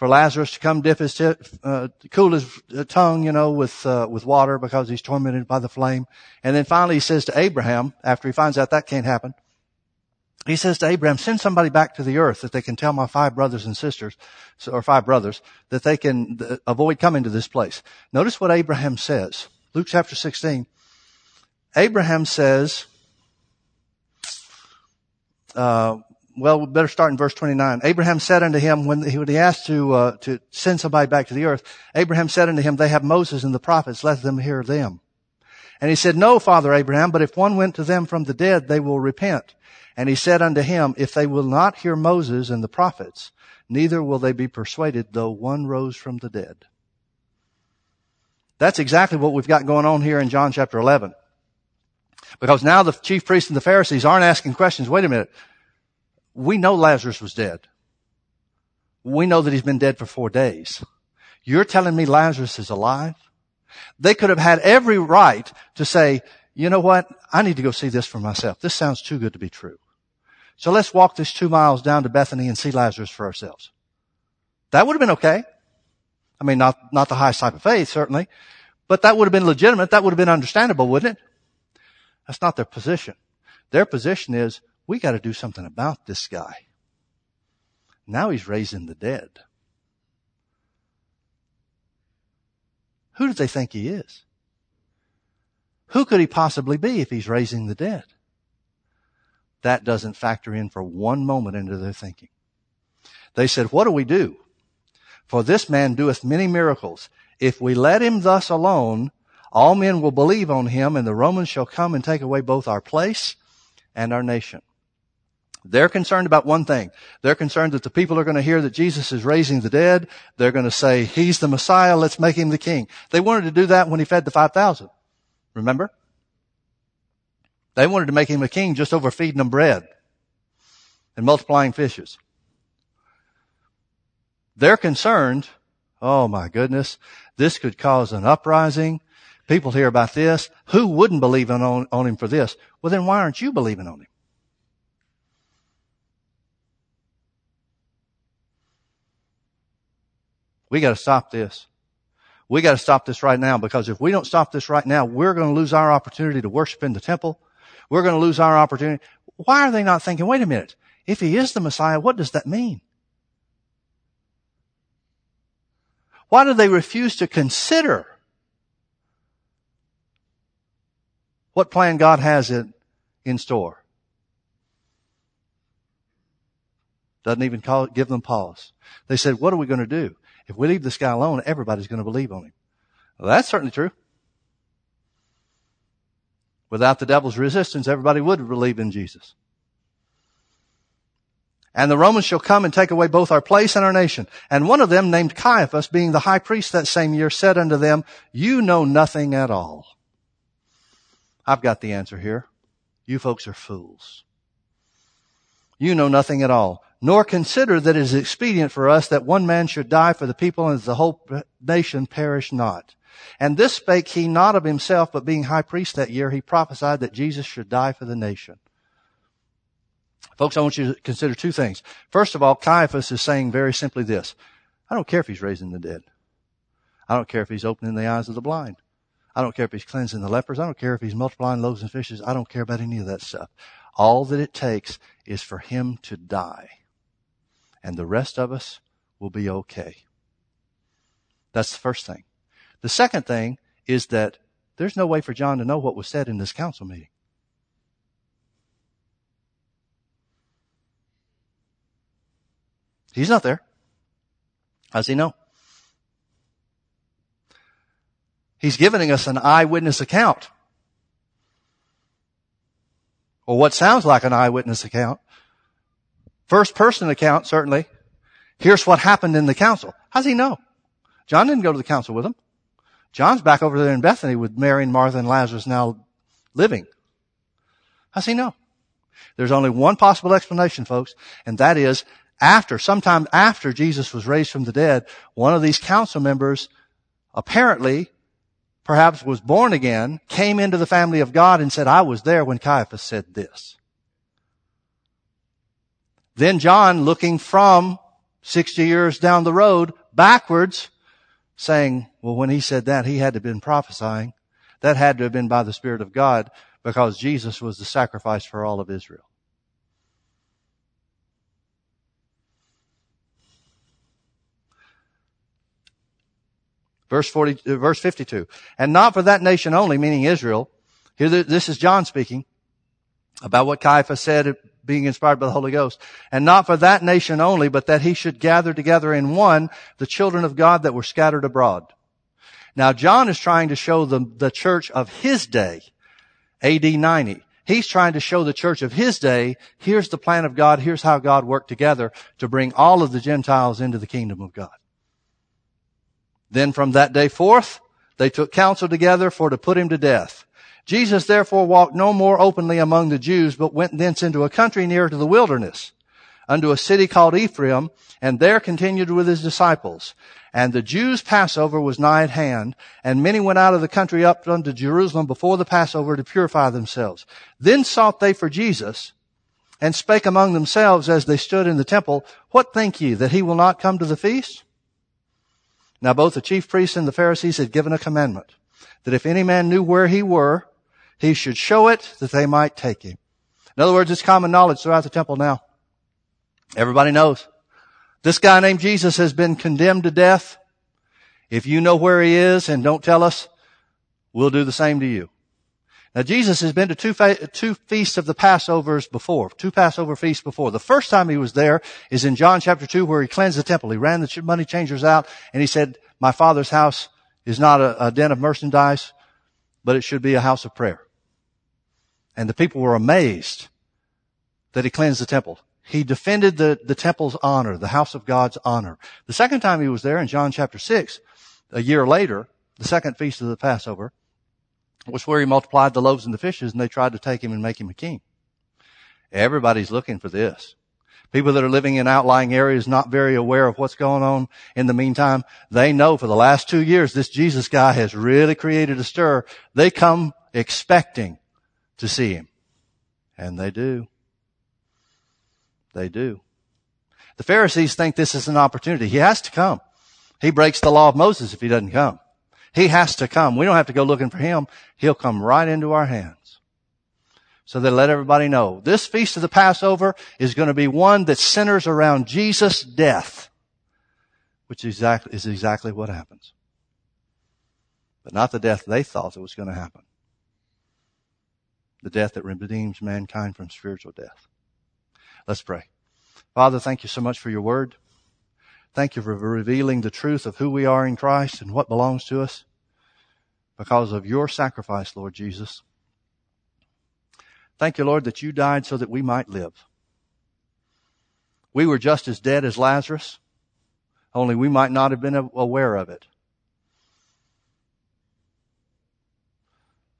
for Lazarus to come dip his uh, cool his tongue, you know, with uh, with water because he's tormented by the flame. And then finally he says to Abraham, after he finds out that can't happen, he says to Abraham, send somebody back to the earth that they can tell my five brothers and sisters, or five brothers, that they can avoid coming to this place. Notice what Abraham says. Luke chapter 16. Abraham says, uh, well, we better start in verse 29. Abraham said unto him, when he, he asked to, uh, to send somebody back to the earth, Abraham said unto him, they have Moses and the prophets, let them hear them. And he said, no, Father Abraham, but if one went to them from the dead, they will repent. And he said unto him, if they will not hear Moses and the prophets, neither will they be persuaded though one rose from the dead. That's exactly what we've got going on here in John chapter 11. Because now the chief priests and the Pharisees aren't asking questions. Wait a minute we know Lazarus was dead. We know that he's been dead for four days. You're telling me Lazarus is alive? They could have had every right to say, you know what? I need to go see this for myself. This sounds too good to be true. So let's walk this two miles down to Bethany and see Lazarus for ourselves. That would have been okay. I mean, not, not the highest type of faith, certainly, but that would have been legitimate. That would have been understandable, wouldn't it? That's not their position. Their position is, we got to do something about this guy. Now he's raising the dead. Who do they think he is? Who could he possibly be if he's raising the dead? That doesn't factor in for one moment into their thinking. They said, what do we do? For this man doeth many miracles. If we let him thus alone, all men will believe on him and the Romans shall come and take away both our place and our nation. They're concerned about one thing. They're concerned that the people are going to hear that Jesus is raising the dead. They're going to say, He's the Messiah. Let's make Him the King. They wanted to do that when He fed the 5,000. Remember? They wanted to make Him a king just over feeding them bread and multiplying fishes. They're concerned, oh my goodness, this could cause an uprising. People hear about this. Who wouldn't believe on, on Him for this? Well, then why aren't you believing on Him? We got to stop this. We got to stop this right now because if we don't stop this right now, we're going to lose our opportunity to worship in the temple. We're going to lose our opportunity. Why are they not thinking, wait a minute, if he is the Messiah, what does that mean? Why do they refuse to consider what plan God has in, in store? Doesn't even call give them pause. They said, what are we going to do? If we leave this guy alone, everybody's going to believe on him. Well, that's certainly true. Without the devil's resistance, everybody would believe in Jesus. And the Romans shall come and take away both our place and our nation. And one of them, named Caiaphas, being the high priest that same year, said unto them, You know nothing at all. I've got the answer here. You folks are fools. You know nothing at all nor consider that it is expedient for us that one man should die for the people and the whole nation perish not. And this spake he not of himself, but being high priest that year, he prophesied that Jesus should die for the nation. Folks, I want you to consider two things. First of all, Caiaphas is saying very simply this. I don't care if he's raising the dead. I don't care if he's opening the eyes of the blind. I don't care if he's cleansing the lepers. I don't care if he's multiplying loaves and fishes. I don't care about any of that stuff. All that it takes is for him to die and the rest of us will be okay. That's the first thing. The second thing is that there's no way for John to know what was said in this council meeting. He's not there. How's he know? He's giving us an eyewitness account. Or what sounds like an eyewitness account. First person account, certainly. Here's what happened in the council. How's he know? John didn't go to the council with him. John's back over there in Bethany with Mary and Martha and Lazarus now living. How's he know? There's only one possible explanation, folks, and that is after, sometime after Jesus was raised from the dead, one of these council members apparently, perhaps was born again, came into the family of God and said, I was there when Caiaphas said this. Then John, looking from 60 years down the road backwards, saying, well, when he said that, he had to have been prophesying. That had to have been by the Spirit of God because Jesus was the sacrifice for all of Israel. Verse 40, uh, verse 52. And not for that nation only, meaning Israel. Here, this is John speaking about what Caiaphas said being inspired by the Holy Ghost. And not for that nation only, but that he should gather together in one the children of God that were scattered abroad. Now John is trying to show the, the church of his day, AD 90. He's trying to show the church of his day, here's the plan of God, here's how God worked together to bring all of the Gentiles into the kingdom of God. Then from that day forth, they took counsel together for to put him to death. Jesus therefore walked no more openly among the Jews, but went thence into a country near to the wilderness, unto a city called Ephraim, and there continued with his disciples. And the Jews' Passover was nigh at hand, and many went out of the country up unto Jerusalem before the Passover to purify themselves. Then sought they for Jesus, and spake among themselves as they stood in the temple, What think ye, that he will not come to the feast? Now both the chief priests and the Pharisees had given a commandment that if any man knew where he were, he should show it that they might take him. In other words, it's common knowledge throughout the temple now. Everybody knows. This guy named Jesus has been condemned to death. If you know where he is and don't tell us, we'll do the same to you. Now Jesus has been to two, fa- two feasts of the Passovers before, two Passover feasts before. The first time he was there is in John chapter 2 where he cleansed the temple. He ran the money changers out and he said, my father's house is not a, a den of merchandise, but it should be a house of prayer. And the people were amazed that he cleansed the temple. He defended the, the temple's honor, the house of God's honor. The second time he was there in John chapter 6, a year later, the second feast of the Passover, was where he multiplied the loaves and the fishes and they tried to take him and make him a king. Everybody's looking for this. People that are living in outlying areas, not very aware of what's going on in the meantime, they know for the last two years this Jesus guy has really created a stir. They come expecting to see him. And they do. They do. The Pharisees think this is an opportunity. He has to come. He breaks the law of Moses if he doesn't come. He has to come. We don't have to go looking for him. He'll come right into our hands. So they let everybody know this feast of the Passover is going to be one that centers around Jesus' death, which is exactly, is exactly what happens. But not the death they thought that was going to happen. The death that redeems mankind from spiritual death. Let's pray. Father, thank you so much for your word. Thank you for revealing the truth of who we are in Christ and what belongs to us because of your sacrifice, Lord Jesus. Thank you, Lord, that you died so that we might live. We were just as dead as Lazarus, only we might not have been aware of it.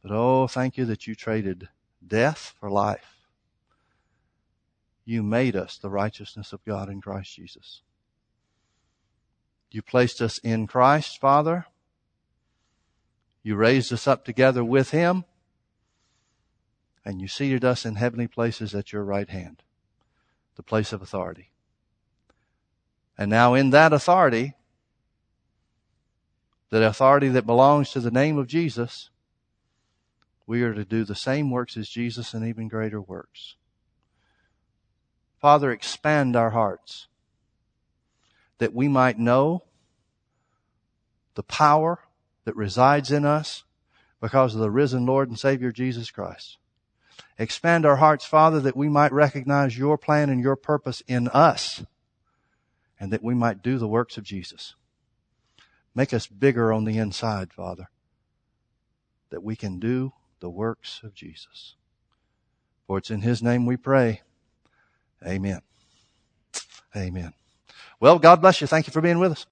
But oh, thank you that you traded death for life. You made us the righteousness of God in Christ Jesus. You placed us in Christ, Father. You raised us up together with Him. And you seated us in heavenly places at your right hand, the place of authority. And now in that authority, the authority that belongs to the name of Jesus, we are to do the same works as Jesus and even greater works. Father, expand our hearts that we might know the power that resides in us because of the risen Lord and Savior Jesus Christ. Expand our hearts, Father, that we might recognize your plan and your purpose in us and that we might do the works of Jesus. Make us bigger on the inside, Father, that we can do the works of Jesus. For it's in His name we pray. Amen. Amen. Well, God bless you. Thank you for being with us.